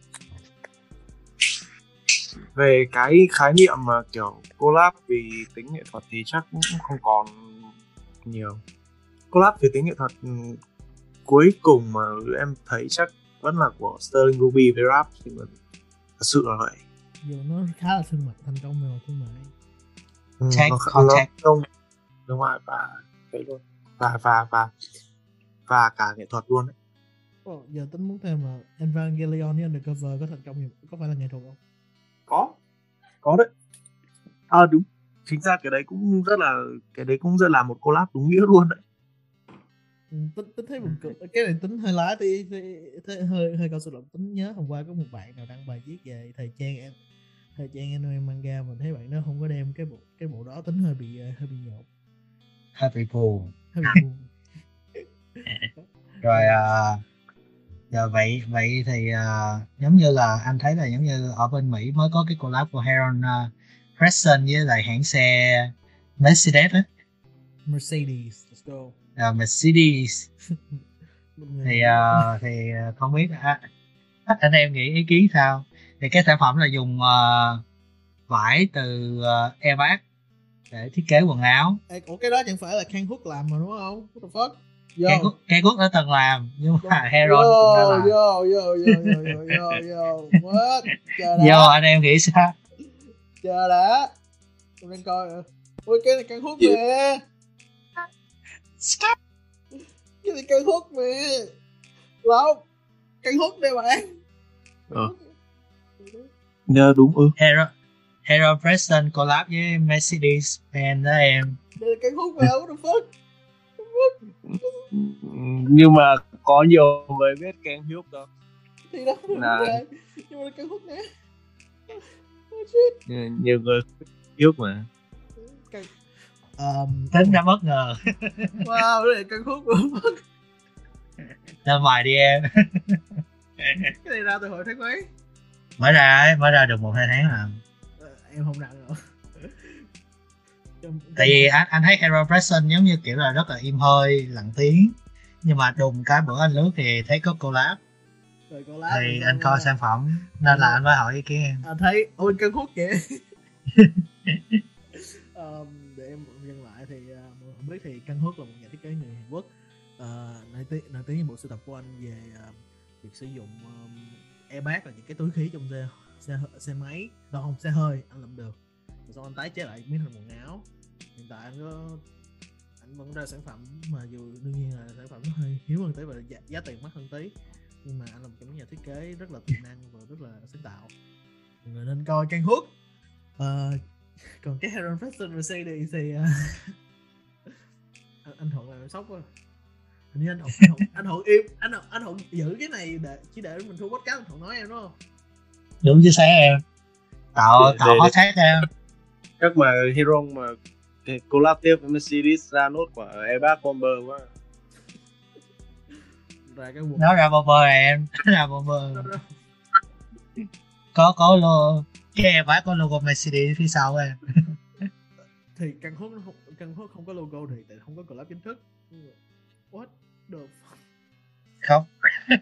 về cái khái niệm mà kiểu collab vì tính nghệ thuật thì chắc cũng không còn nhiều collab vì tính nghệ thuật ừ, cuối cùng mà em thấy chắc vẫn là của Sterling Ruby với Rap thì mà thật sự là vậy dù nó khá là thương mại thành công về mặt thương mại Ừ, Check, nó, contact. nó không đúng rồi và cái luôn và và và và cả nghệ thuật luôn đấy. Ồ, giờ tính muốn thêm là Evangelion Undercover có thành công gì có phải là nghệ thuật không có đấy. À đúng. Chính ra cái đấy cũng rất là cái đấy cũng rất là một collab đúng nghĩa luôn đấy. Ừ, tính tính thấy buồn cười cái này tính hơi lái thì, thì, thì hơi hơi cao sự động tính nhớ hôm qua có một bạn nào đăng bài viết về thời trang em thời trang anime manga mình thấy bạn nó không có đem cái bộ cái bộ đó tính hơi bị ờ, hơi bị nhột. Happy Pool. Hơi bị buồn rồi à, giờ vậy vậy thì à, giống như là anh thấy là giống như ở bên Mỹ mới có cái collab của Heron uh, Preston với lại hãng xe Mercedes á. Mercedes let's go. À, Mercedes. Thì à, thì không biết à, anh em nghĩ ý kiến sao? Thì cái sản phẩm là dùng à, vải từ uh, Airbag để thiết kế quần áo. Ê, ủa cái đó chẳng phải là Kang Hook làm mà đúng không? What the fuck Yo. cây quốc cây quốc đã từng làm nhưng mà Yo, Heron cũng đã yo, làm yo, yo, yo, yo, yo, yo, what? Chờ đã, do anh em nghĩ sao chờ đã. Tôi đang coi rồi. Ui, cái này Hook Gì? nè. Cái này Kang Hook nè. Không, Kang Hook đây bạn. Ờ. nhớ đúng ừ Hero Hero Preston collab với Mercedes Benz đó em Đây là Kang Hook mà, what the fuck? Nhưng mà có nhiều người biết Ken Hyuk đâu Thì đó, Là-. Nhưng mà Kang Hook nè. Shit. nhiều, người Hyuk mà Kang... Um, tính ra bất ngờ wow, đây là Kang Hook mà. Fuck. ra ngoài đi em Cái này ra từ hồi tháng mấy? mới ra ấy, mới ra được một hai tháng Ờ, em không nặng rồi. Tại vì anh anh thấy Hero Preston giống như kiểu là rất là im hơi lặng tiếng. Nhưng mà đùng cái bữa anh lướt thì thấy có collab. Rồi lá thì anh coi sản phẩm nên là anh mới hỏi ý kiến em. Anh thấy ôi cân hút kìa um, để em nhân lại thì uh, mọi không biết thì Căn Hút là một nhà thiết kế người Hàn Quốc. Uh, nổi tiếng nổi tiếng với bộ sưu tập của anh về uh, việc sử dụng um, airbag là những cái túi khí trong xe xe xe máy. Đâu không? Xe hơi anh làm được. Rồi sau anh tái chế lại biến thành quần áo hiện tại anh có anh vẫn ra sản phẩm mà dù đương nhiên là sản phẩm nó hơi hiếm hơn tí và giá, giá tiền mắc hơn tí. Nhưng mà anh là một trong những nhà thiết kế rất là tiềm năng và rất là sáng tạo. Mọi người nên coi Căn Hút Ờ, còn cái Heron Preston Mercedes thì uh, anh, anh thuận là sốc quá. Hình như anh thuận anh thuận, anh thuận im anh thuận, anh thuận giữ cái này để chỉ để mình thu podcast anh thuận nói em đúng không? Đúng chứ sáng em. Tạo tạo tag em chắc mà Hero mà cái collab tiếp với Mercedes ra nốt của Airbag Bomber quá. Ra cái nó ra bomber em? Nó ra bomber. Có có lo. Cái em phải có logo Mercedes phía sau em. Thì căn nó không căn hút không có logo thì tại không có collab chính thức. What the fuck? Không.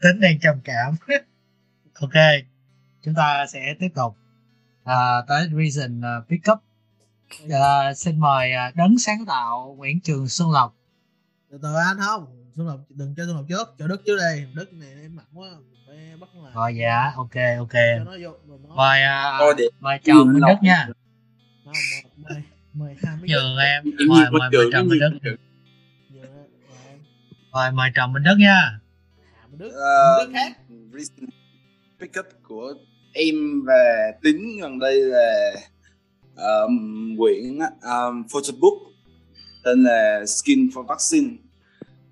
Tính đang trầm cảm. Ok. Chúng ta sẽ tiếp tục. À, tới reason uh, pick up à, xin mời à, đấng sáng tạo Nguyễn Trường Xuân Lộc. Từ từ anh không Xuân Lộc đừng cho Xuân Lộc trước cho Đức trước đây Đức này em mặn quá phải bắt làm. Rồi dạ ok ok. Cho nó vô rồi nó mời à, Thôi để mời chồng Minh Lộc. Đức nha. mời mời hai nhường em mời mời mời cái Minh Đức. mời mời chồng Minh Đức nha. Minh Đức. Minh Đức khác. recent pickup của em và tính gần đây là Ờ, um, quyển um, ờ, photobook tên là Skin for Vaccine.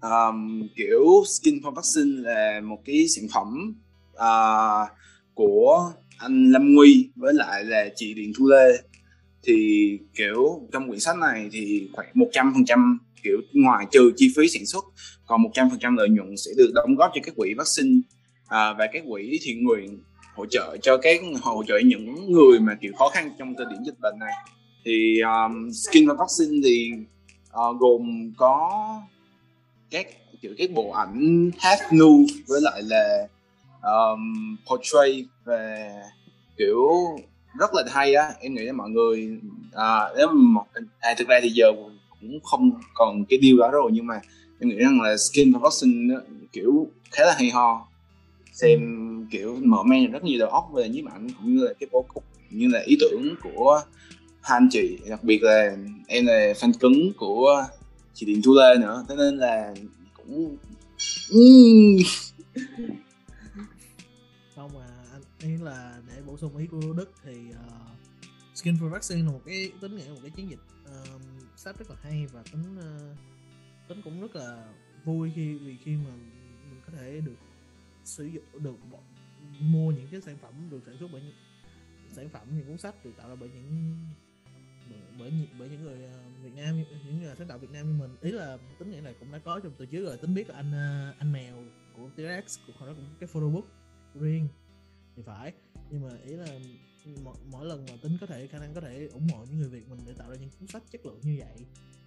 Um, kiểu Skin for Vaccine là một cái sản phẩm uh, của anh Lâm Nguy với lại là chị Điền Thu Lê. Thì kiểu trong quyển sách này thì khoảng 100% kiểu ngoài trừ chi phí sản xuất còn 100% lợi nhuận sẽ được đóng góp cho các quỹ vaccine à, và các quỹ thiện nguyện hỗ trợ cho các hỗ trợ những người mà kiểu khó khăn trong thời điểm dịch bệnh này. Thì um, skin và vaccine thì uh, gồm có các kiểu các bộ ảnh half nude với lại là um, portrait về kiểu rất là hay á. Em nghĩ là mọi người à, nếu mà à, thực ra thì giờ cũng không còn cái điều đó rồi nhưng mà em nghĩ rằng là skin và vaccine kiểu khá là hay ho. Xem kiểu mở mang rất nhiều đầu óc về nhiếp ảnh cũng như là cái bố cục như là ý tưởng của Han chị đặc biệt là em là fan cứng của chị Điện Thu Lê nữa. Thế nên là cũng không mà anh ý là để bổ sung ý của Đức thì uh, skin for vaccine là một cái tính nghĩa một cái chiến dịch uh, sách rất là hay và tính uh, tính cũng rất là vui khi vì khi mà mình có thể được sử dụng được mua những cái sản phẩm được sản xuất bởi những sản phẩm những cuốn sách được tạo ra bởi những bởi, bởi, những- bởi những người ờ, Việt Nam những người sáng tạo Việt Nam như mình. Ý là tính nghĩa này cũng đã có trong từ trước rồi. Tính biết là anh ờ, anh mèo của T-Rex của họ đó cũng có cái photo book riêng thì phải. Nhưng mà ý là mỗi, mỗi lần mà tính có thể khả năng có thể ủng hộ những người Việt mình để tạo ra những cuốn sách chất lượng như vậy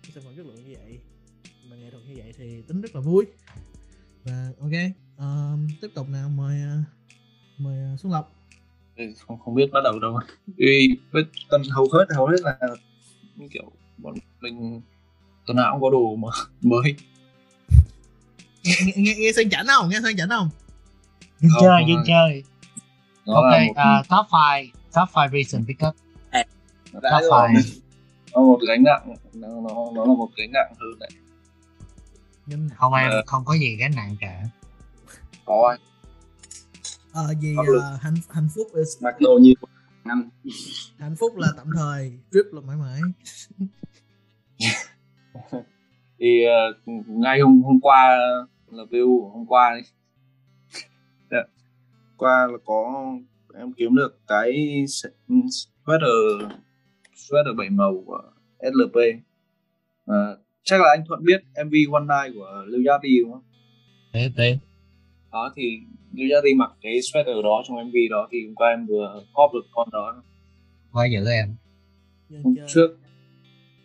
những sản phẩm chất lượng như vậy mà nghệ thuật như vậy thì tính rất là vui. Và ok um, tiếp tục nào mời uh, mời Xuân Lộc. Thì không không biết bắt đầu đâu. Vì với tuần hầu hết hầu hết là kiểu bọn mình tuần nào cũng có đồ mà mới. Nghe, nghe, nghe, sang chảnh không? Nghe sang chảnh không? Không, chơi ơi. chơi. Nó ok là một, à, top 5 top 5 reason pick up. Nó top đã rồi. 5 nó một gánh nặng nó, nó, nó là một gánh nặng hơn đấy nào không em Ờ. không có gì gánh nặng cả. Có anh ờ gì luật. ờ, hạnh hạnh phúc is, mặc đồ như anh hạnh phúc là tạm thời trip là mãi mãi thì ờ, ngay hôm hôm qua là view hôm qua đấy Dạ. qua là có em kiếm được cái sweater sweater bảy màu của SLP Ờ, chắc là anh Thuận biết MV One Night của Lưu Gia Ti đúng không? để để Đó thì Ti mặc cái sweater đó trong MV đó thì hôm qua em vừa cóp được con đó. Quá dữ em. Hôm trước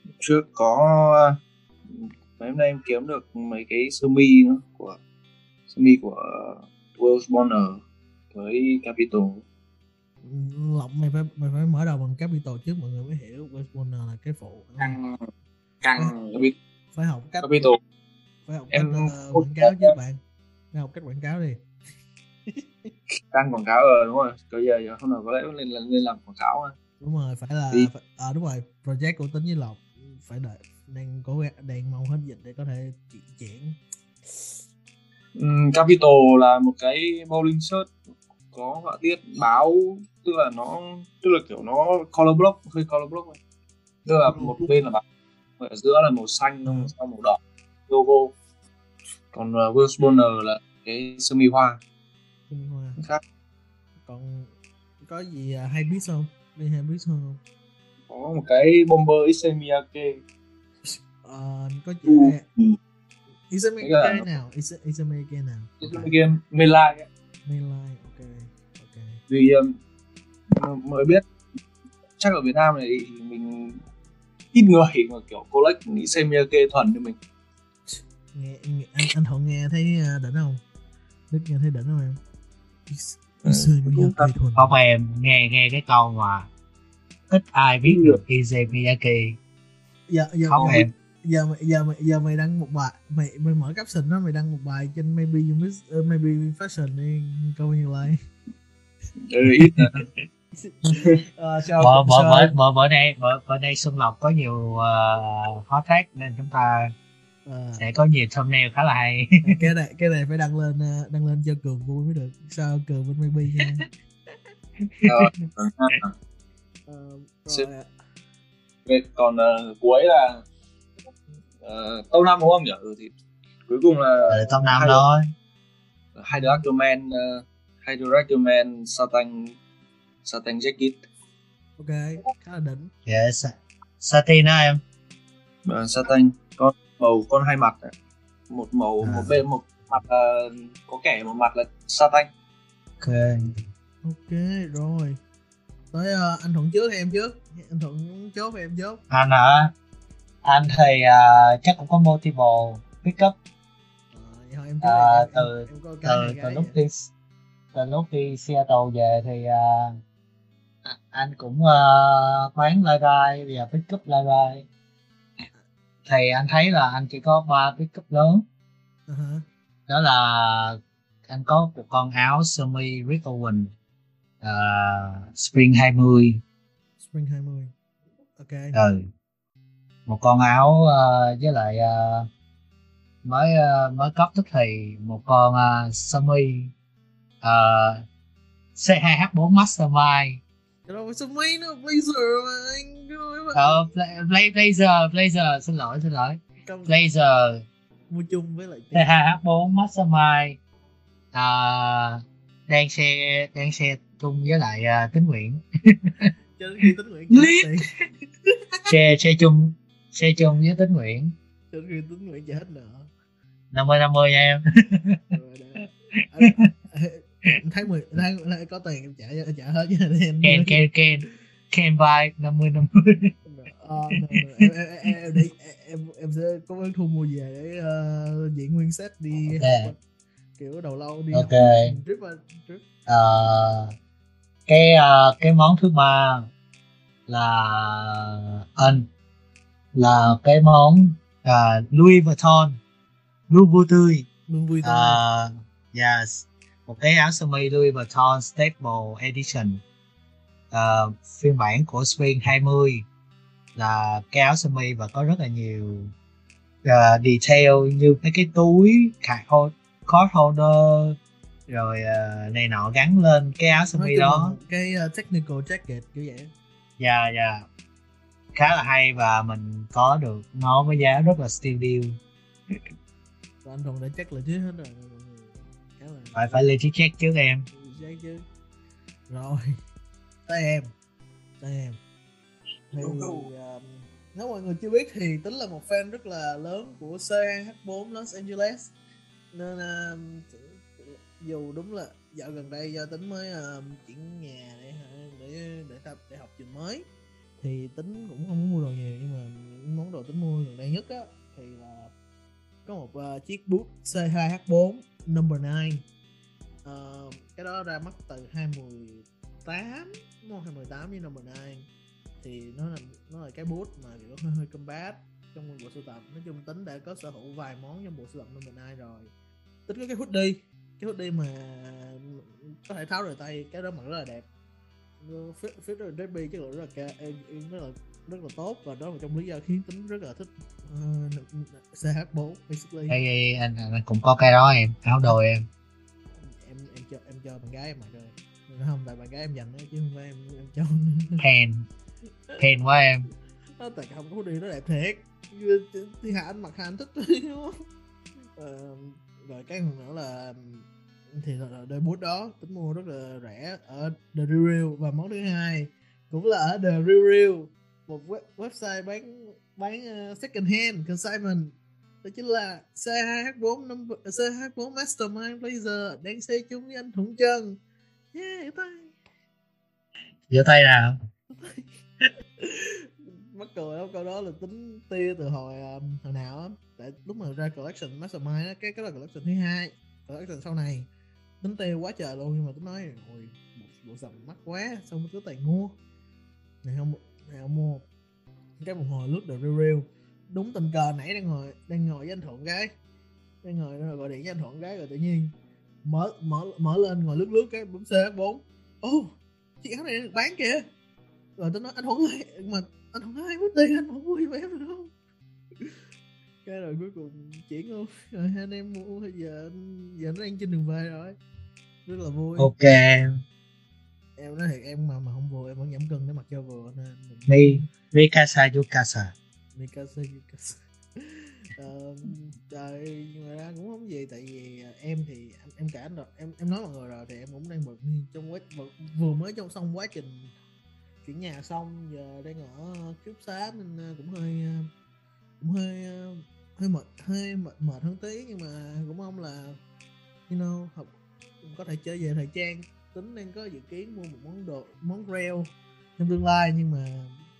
hôm trước có mấy hôm nay em kiếm được mấy cái sơ mi nữa của sơ mi của Wells Bonner với Capital Lộc mày phải mày phải mở đầu bằng capital trước mọi người mới hiểu West Warner là cái phụ. Căng căng. Phải học cách Capital phải học Em cách không quảng cáo chứ bạn học cách quảng cáo đi đang quảng cáo rồi đúng rồi bây giờ, giờ hôm nào có lẽ lên lên, lên làm quảng cáo ha. đúng rồi phải là Đi. phải, à, đúng rồi project của tính với lộc phải đợi đang cố gắng đang mong hết dịch để có thể chỉ chuyển Ừm, Capital là một cái bowling shirt có họa tiết báo tức là nó tức là kiểu nó color block hơi color block tức là một bên là báo ở giữa là màu xanh Ừ. sau màu đỏ logo còn uh, Will Bonner là cái sơ mi hoa. Trung Hoa. Khác. Còn có gì à, hay biết không? Đi hay biết không? Có một cái bomber Isemiyake Ờ, có Ừ. chị Ừ. Là- cái nào? Cái nào? Isemiyake Melai mainline ok ok. Vì um, mới biết chắc ở Việt Nam này thì mình ít người mà kiểu collect Isemiyake thuần như mình nghe, nghe anh anh thuận nghe thấy à, đỉnh không? Đức nghe thấy đỉnh không em? Is- Ừ, không em nghe nghe cái câu mà ít ai biết được Ise Miyake giờ giờ không mày, em. giờ mày giờ mày giờ mày đăng một bài mày mày mở caption đó mày đăng một bài trên maybe you miss uh, maybe fashion đi câu như like ừ, ít. Là Ờ, bữa bữa bữa bữa nay bữa bữa nay Xuân Lộc có nhiều uh, hot tag nên chúng ta Ờ, sẽ có nhiều thumbnail khá là hay. Cái này cái này phải đăng lên ờ, đăng lên cho cường vui mới được. Sao cường bên maybe nha? Ờ, Ờ, rồi, Vậy còn ờ, cuối là uh, Tâu Năm đúng không nhỉ? Ừ, thì cuối cùng là ừ, top năm hai, thôi. Hai đứa uh, hai đứa Ackerman Satan Satan Jacket. Ok khá là đỉnh. Yes satin đó em. Uh, Satan con màu con hai mặt. Này. một màu À. một bên một mặt là có kẻ một mặt là Satan ok. Ok rồi. Tới ờ, anh thuận trước hay em trước? Anh thuận chốt hay em chốt? Anh hả? Anh thì uh, chắc cũng có multiple pick up Ờ, em trước À, em, từ- em, em từ từ lúc vậy. đi từ lúc đi Seattle về thì uh, anh cũng uh, bán lai rai và pick up lai rai thì anh thấy là anh chỉ có ba pick up lớn. Hả. đó là anh có một con áo sơ mi Rick Owen uh, Spring 20 Spring 20 ok. Ừ. Một con áo ờ, với lại ờ, mới ờ, mới cấp tức thì một con uh, sơ mi uh, C2H4 Mastermind. Phải sơ mi nó blazer mà anh ờ Bla- Bla- Blazer Blazer xin lỗi xin lỗi. Cầm- Blazer. Mua chung với lại C2H4 Mastermind. À, đang xe đang xe chung với lại à, tính nguyện cho đến khi tính nguyện xe xe chung xe chung với tính nguyện cho đến khi tính nguyện trả hết nợ. 50 50 nha em. Thấy mười thấy có tiền em trả trả hết để em. Ken Ken Ken Ken vai 50 50 Ờ, no, no. em, em, em, em, đi- em, em sẽ có ơn thu mua về để ờ, diễn nguyên set đi. Ok. học kiểu đầu lâu đi. Ok. học trip mà trip. Ờ, cái ờ, cái món thứ ba là anh là cái món uh, Louis Vuitton. Louis Vuitton. Luôn vui thôi Ờ, yes. Một cái áo sơ mi Louis Vuitton Staple Edition Ờ, phiên bản của Spring 20 là cái áo sơ mi và có rất là nhiều ờ, detail như mấy cái túi card hol- card holder rồi ờ, này nọ gắn lên cái áo sơ mi đó. cái ờ, technical jacket kiểu vậy dạ dạ. Khá là hay và mình có được nó với giá rất là steal deal. Và anh thuận đã chắc là chứ hết rồi mọi người. Phải phải lên check trước em. Chắc chứ rồi tay em. Tay em. Thì um, nếu mọi người chưa biết thì tính là một fan rất là lớn của CH4 Los Angeles. Nên um, dù đúng là dạo gần đây do tính mới um, chuyển nhà để để để tập để học trường mới thì tính cũng không mua đồ nhiều nhưng mà món đồ tính mua gần đây nhất á thì là có một uh, chiếc bút C2H4 number 9 uh, ờ, cái đó ra mắt từ 20 18 món 218 với number 9 thì nó là nó là cái bút mà kiểu hơi hơi combat trong bộ sưu tập nói chung tính đã có sở hữu vài món trong bộ sưu tập number 9 rồi tính có cái hoodie cái hoodie mà có thể tháo rời tay cái đó mặc rất là đẹp fit, fit rất là drippy chất lượng rất là ca, rất là rất là tốt và đó là trong lý do khiến tính rất là thích ờ, uh, CH4 basically. Ê, ê, anh, anh cũng có cái đó em, áo đồ em. Em em cho em cho bạn gái em mặc rồi không tại bạn gái em dành đó, chứ không phải em em cho hèn hèn quá em. Nó tại không có đi nó đẹp thiệt. Thì hạ anh mặc hạ anh thích ờ, rồi cái phần nữa là thì là, đôi bút đó tính mua rất là rẻ ở The Real Real. Và món thứ hai cũng là ở The Real Real. Một web, website bán bán uh, second hand consignment. Đó chính là C2H4 number, C2H4 Mastermind Blazer đang xe chung với anh Thuận Trần yeah tay giơ tay nào mắc cười lắm câu đó là tính tia từ hồi um, hồi nào á. Tại lúc mà ra collection mastermind á cái cái là collection thứ hai. Collection sau này tính tiêu quá trời luôn nhưng mà tính nói ôi bộ, bộ sầm mắc quá xong mới có tiền mua? Này không này không mua cái một hồi lướt được real real. Đúng tình cờ nãy đang ngồi đang ngồi với anh thuận cái. Đang ngồi rồi gọi điện với anh thuận cái rồi tự nhiên mở mở mở lên ngồi lướt lướt cái bấm ch 4 ô chiếc áo này được bán kìa. Rồi tôi nói anh thuận ơi mà anh thuận ơi có tiền anh không mua giùm em được không? Cái rồi cuối cùng chuyển luôn. Rồi hai anh em mua bây giờ giờ nó đang trên đường về rồi. Rất là vui. Ok. Em nói thiệt em mà mà không vừa em vẫn giảm cân để mặc cho vừa nên mi mi casa yo casa Mikasa Ờ, trời ngoài ra cũng không gì tại vì à, em thì em, em cả anh rồi em em nói mọi người rồi thì em cũng đang bận trong quá vừa, mới trong xong quá trình chuyển nhà xong giờ đang ở ký túc xá nên à, cũng hơi à, cũng hơi hơi mệt hơi mệt mệt hơn tí nhưng mà cũng mong là you know học có thể trở về thời trang. Tính đang có dự kiến mua một món đồ món rail trong tương lai nhưng mà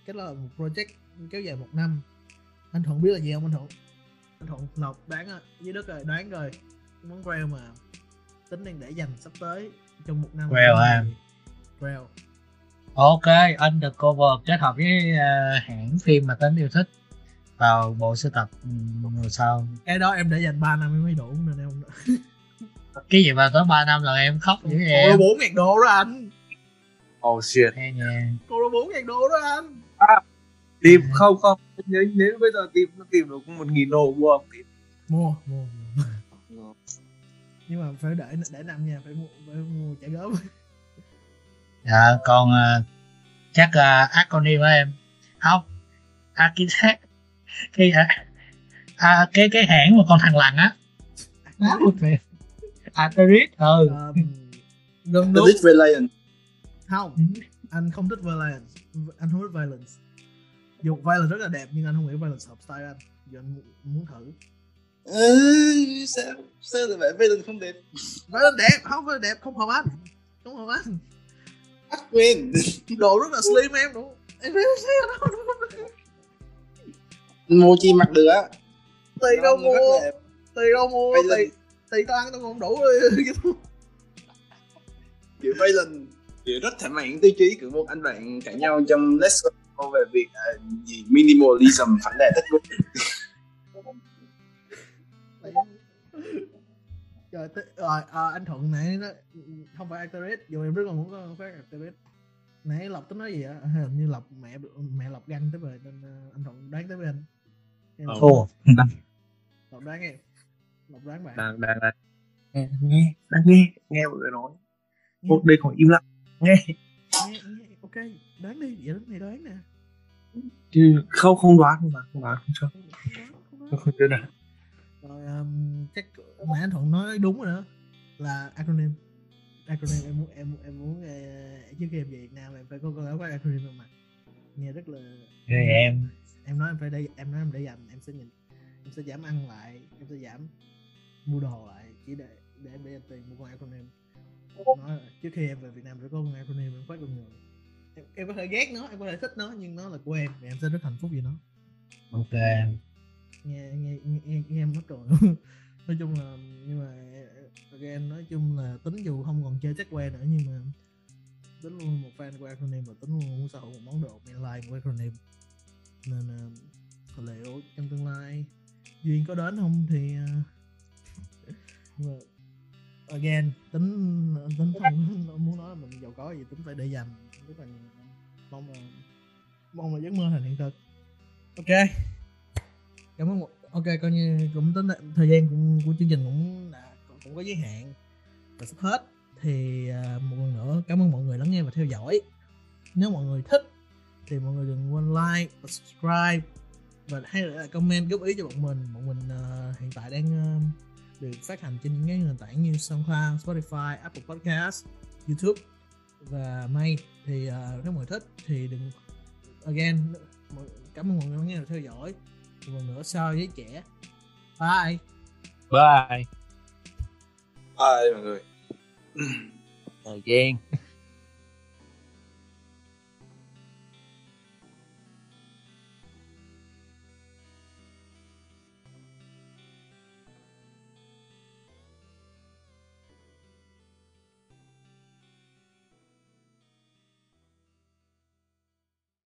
cái đó là một project kéo dài một năm. Anh thuận biết là gì không anh thuận thuận lộc đoán á dưới đất rồi đoán rồi. Món rail mà tính đang để dành sắp tới trong một năm Rail à? rail ok undercover kết hợp với ờ, hãng phim mà tính yêu thích vào bộ sưu tập um, rồi sau. Cái đó em để dành 3 năm mới đủ nên em cái gì mà tới 3 năm là em khóc dữ vậy? Cô em bốn ngàn đô đó anh. Oh shit. Hay nha. Cô bốn ngàn đô đó anh tìm không không. Nếu nếu bây giờ tìm nó tìm được một nghìn đô mua không tìm mua mua, mua. nhưng mà phải đợi để năm nha phải mua phải mua trả góp dạ còn uh, chắc uh, acronym của em? Không. Architect cái à, à, cái cái hãng mà con thằng lằn á. Atari ừ. Um, đúng đúng. Elite Valiant không anh không thích violence anh không thích violence dù violence rất là đẹp nhưng anh không nghĩ violence hợp style anh. Giờ anh mu- muốn thử. Ừ, sao sao lại vậy? Valiant không đẹp. Violence đẹp không violence đẹp không hợp anh. Không hợp anh. Ác quên. Đồ rất là slim em đúng em thấy đâu đúng mua chi mặc được á. Tùy đâu mua. tùy đâu mua tùy tùy tao ăn tao không đủ rồi. Kiểu Valen kiểu rất thỏa mãn tiêu chí của một anh bạn cãi nhau trong Let's Go về việc à, gì minimalism phản đề tất cả rồi, t- rồi à, anh thuận nãy nó không phải activate dù em rất là muốn có phát activate nãy lộc tính nói gì á? Hình như lộc mẹ mẹ lộc găng tới về nên ờ, anh thuận đoán tới với anh Em Ờ. thua lộc đoán em. Lộc đoán bạn. Đang đang đang. Nghe nghe đang nghe. Nghe mọi người nói. Một đây còn im lặng. Nghe, ok đoán đi vậy đến này đoán nè. Chứ không không đoán không đoán không đoán không cho. Không không đoán. nào rồi um, chắc nãy anh thuận nói đúng rồi đó là acronym. Acronym em muốn em em muốn uh, trước khi em về Việt Nam em phải có có cái acronym mặt nghe rất là rồi em. Em nói em phải để em nói em để dành em sẽ nhìn em sẽ giảm ăn lại em sẽ giảm mua đồ lại chỉ để để em để dành tiền mua con acronym. Nói là trước khi em về Việt Nam sẽ có con acronym em phát con người em, em có thể ghét nó em có thể thích nó nhưng nó là của em. Và em sẽ rất hạnh phúc vì nó. Ok. Nghe nghe nghe, nghe, nghe em mất rồi. Nói chung là nhưng mà again nói chung là tính dù không còn chơi chắc que nữa nhưng mà tính luôn một fan của acronym và tính luôn muốn sở hữu một món đồ mainline của acronym nên uh, liệu trong tương lai duyên có đến không thì uh, again tính tính không muốn nói là mình giàu có gì tính phải để dành rất là nhiều. Mong là mong là giấc mơ thành hiện thực. Ok. Cảm ơn một ok coi như cũng tính là thời gian của, của chương trình cũng đã cũng có giới hạn và sắp hết. Thì uh, một lần nữa cảm ơn mọi người lắng nghe và theo dõi. Nếu mọi người thích thì mọi người đừng quên like và subscribe và hay là comment góp ý cho bọn mình. Bọn mình uh, hiện tại đang uh, được phát hành trên những cái nền tảng như SoundCloud, Spotify, Apple Podcast, YouTube và May thì à, nếu mọi người thích thì đừng again cảm ơn mọi người nghe theo dõi. Một lần nữa so với trẻ. Bye. Bye. Bye mọi người. Thời gian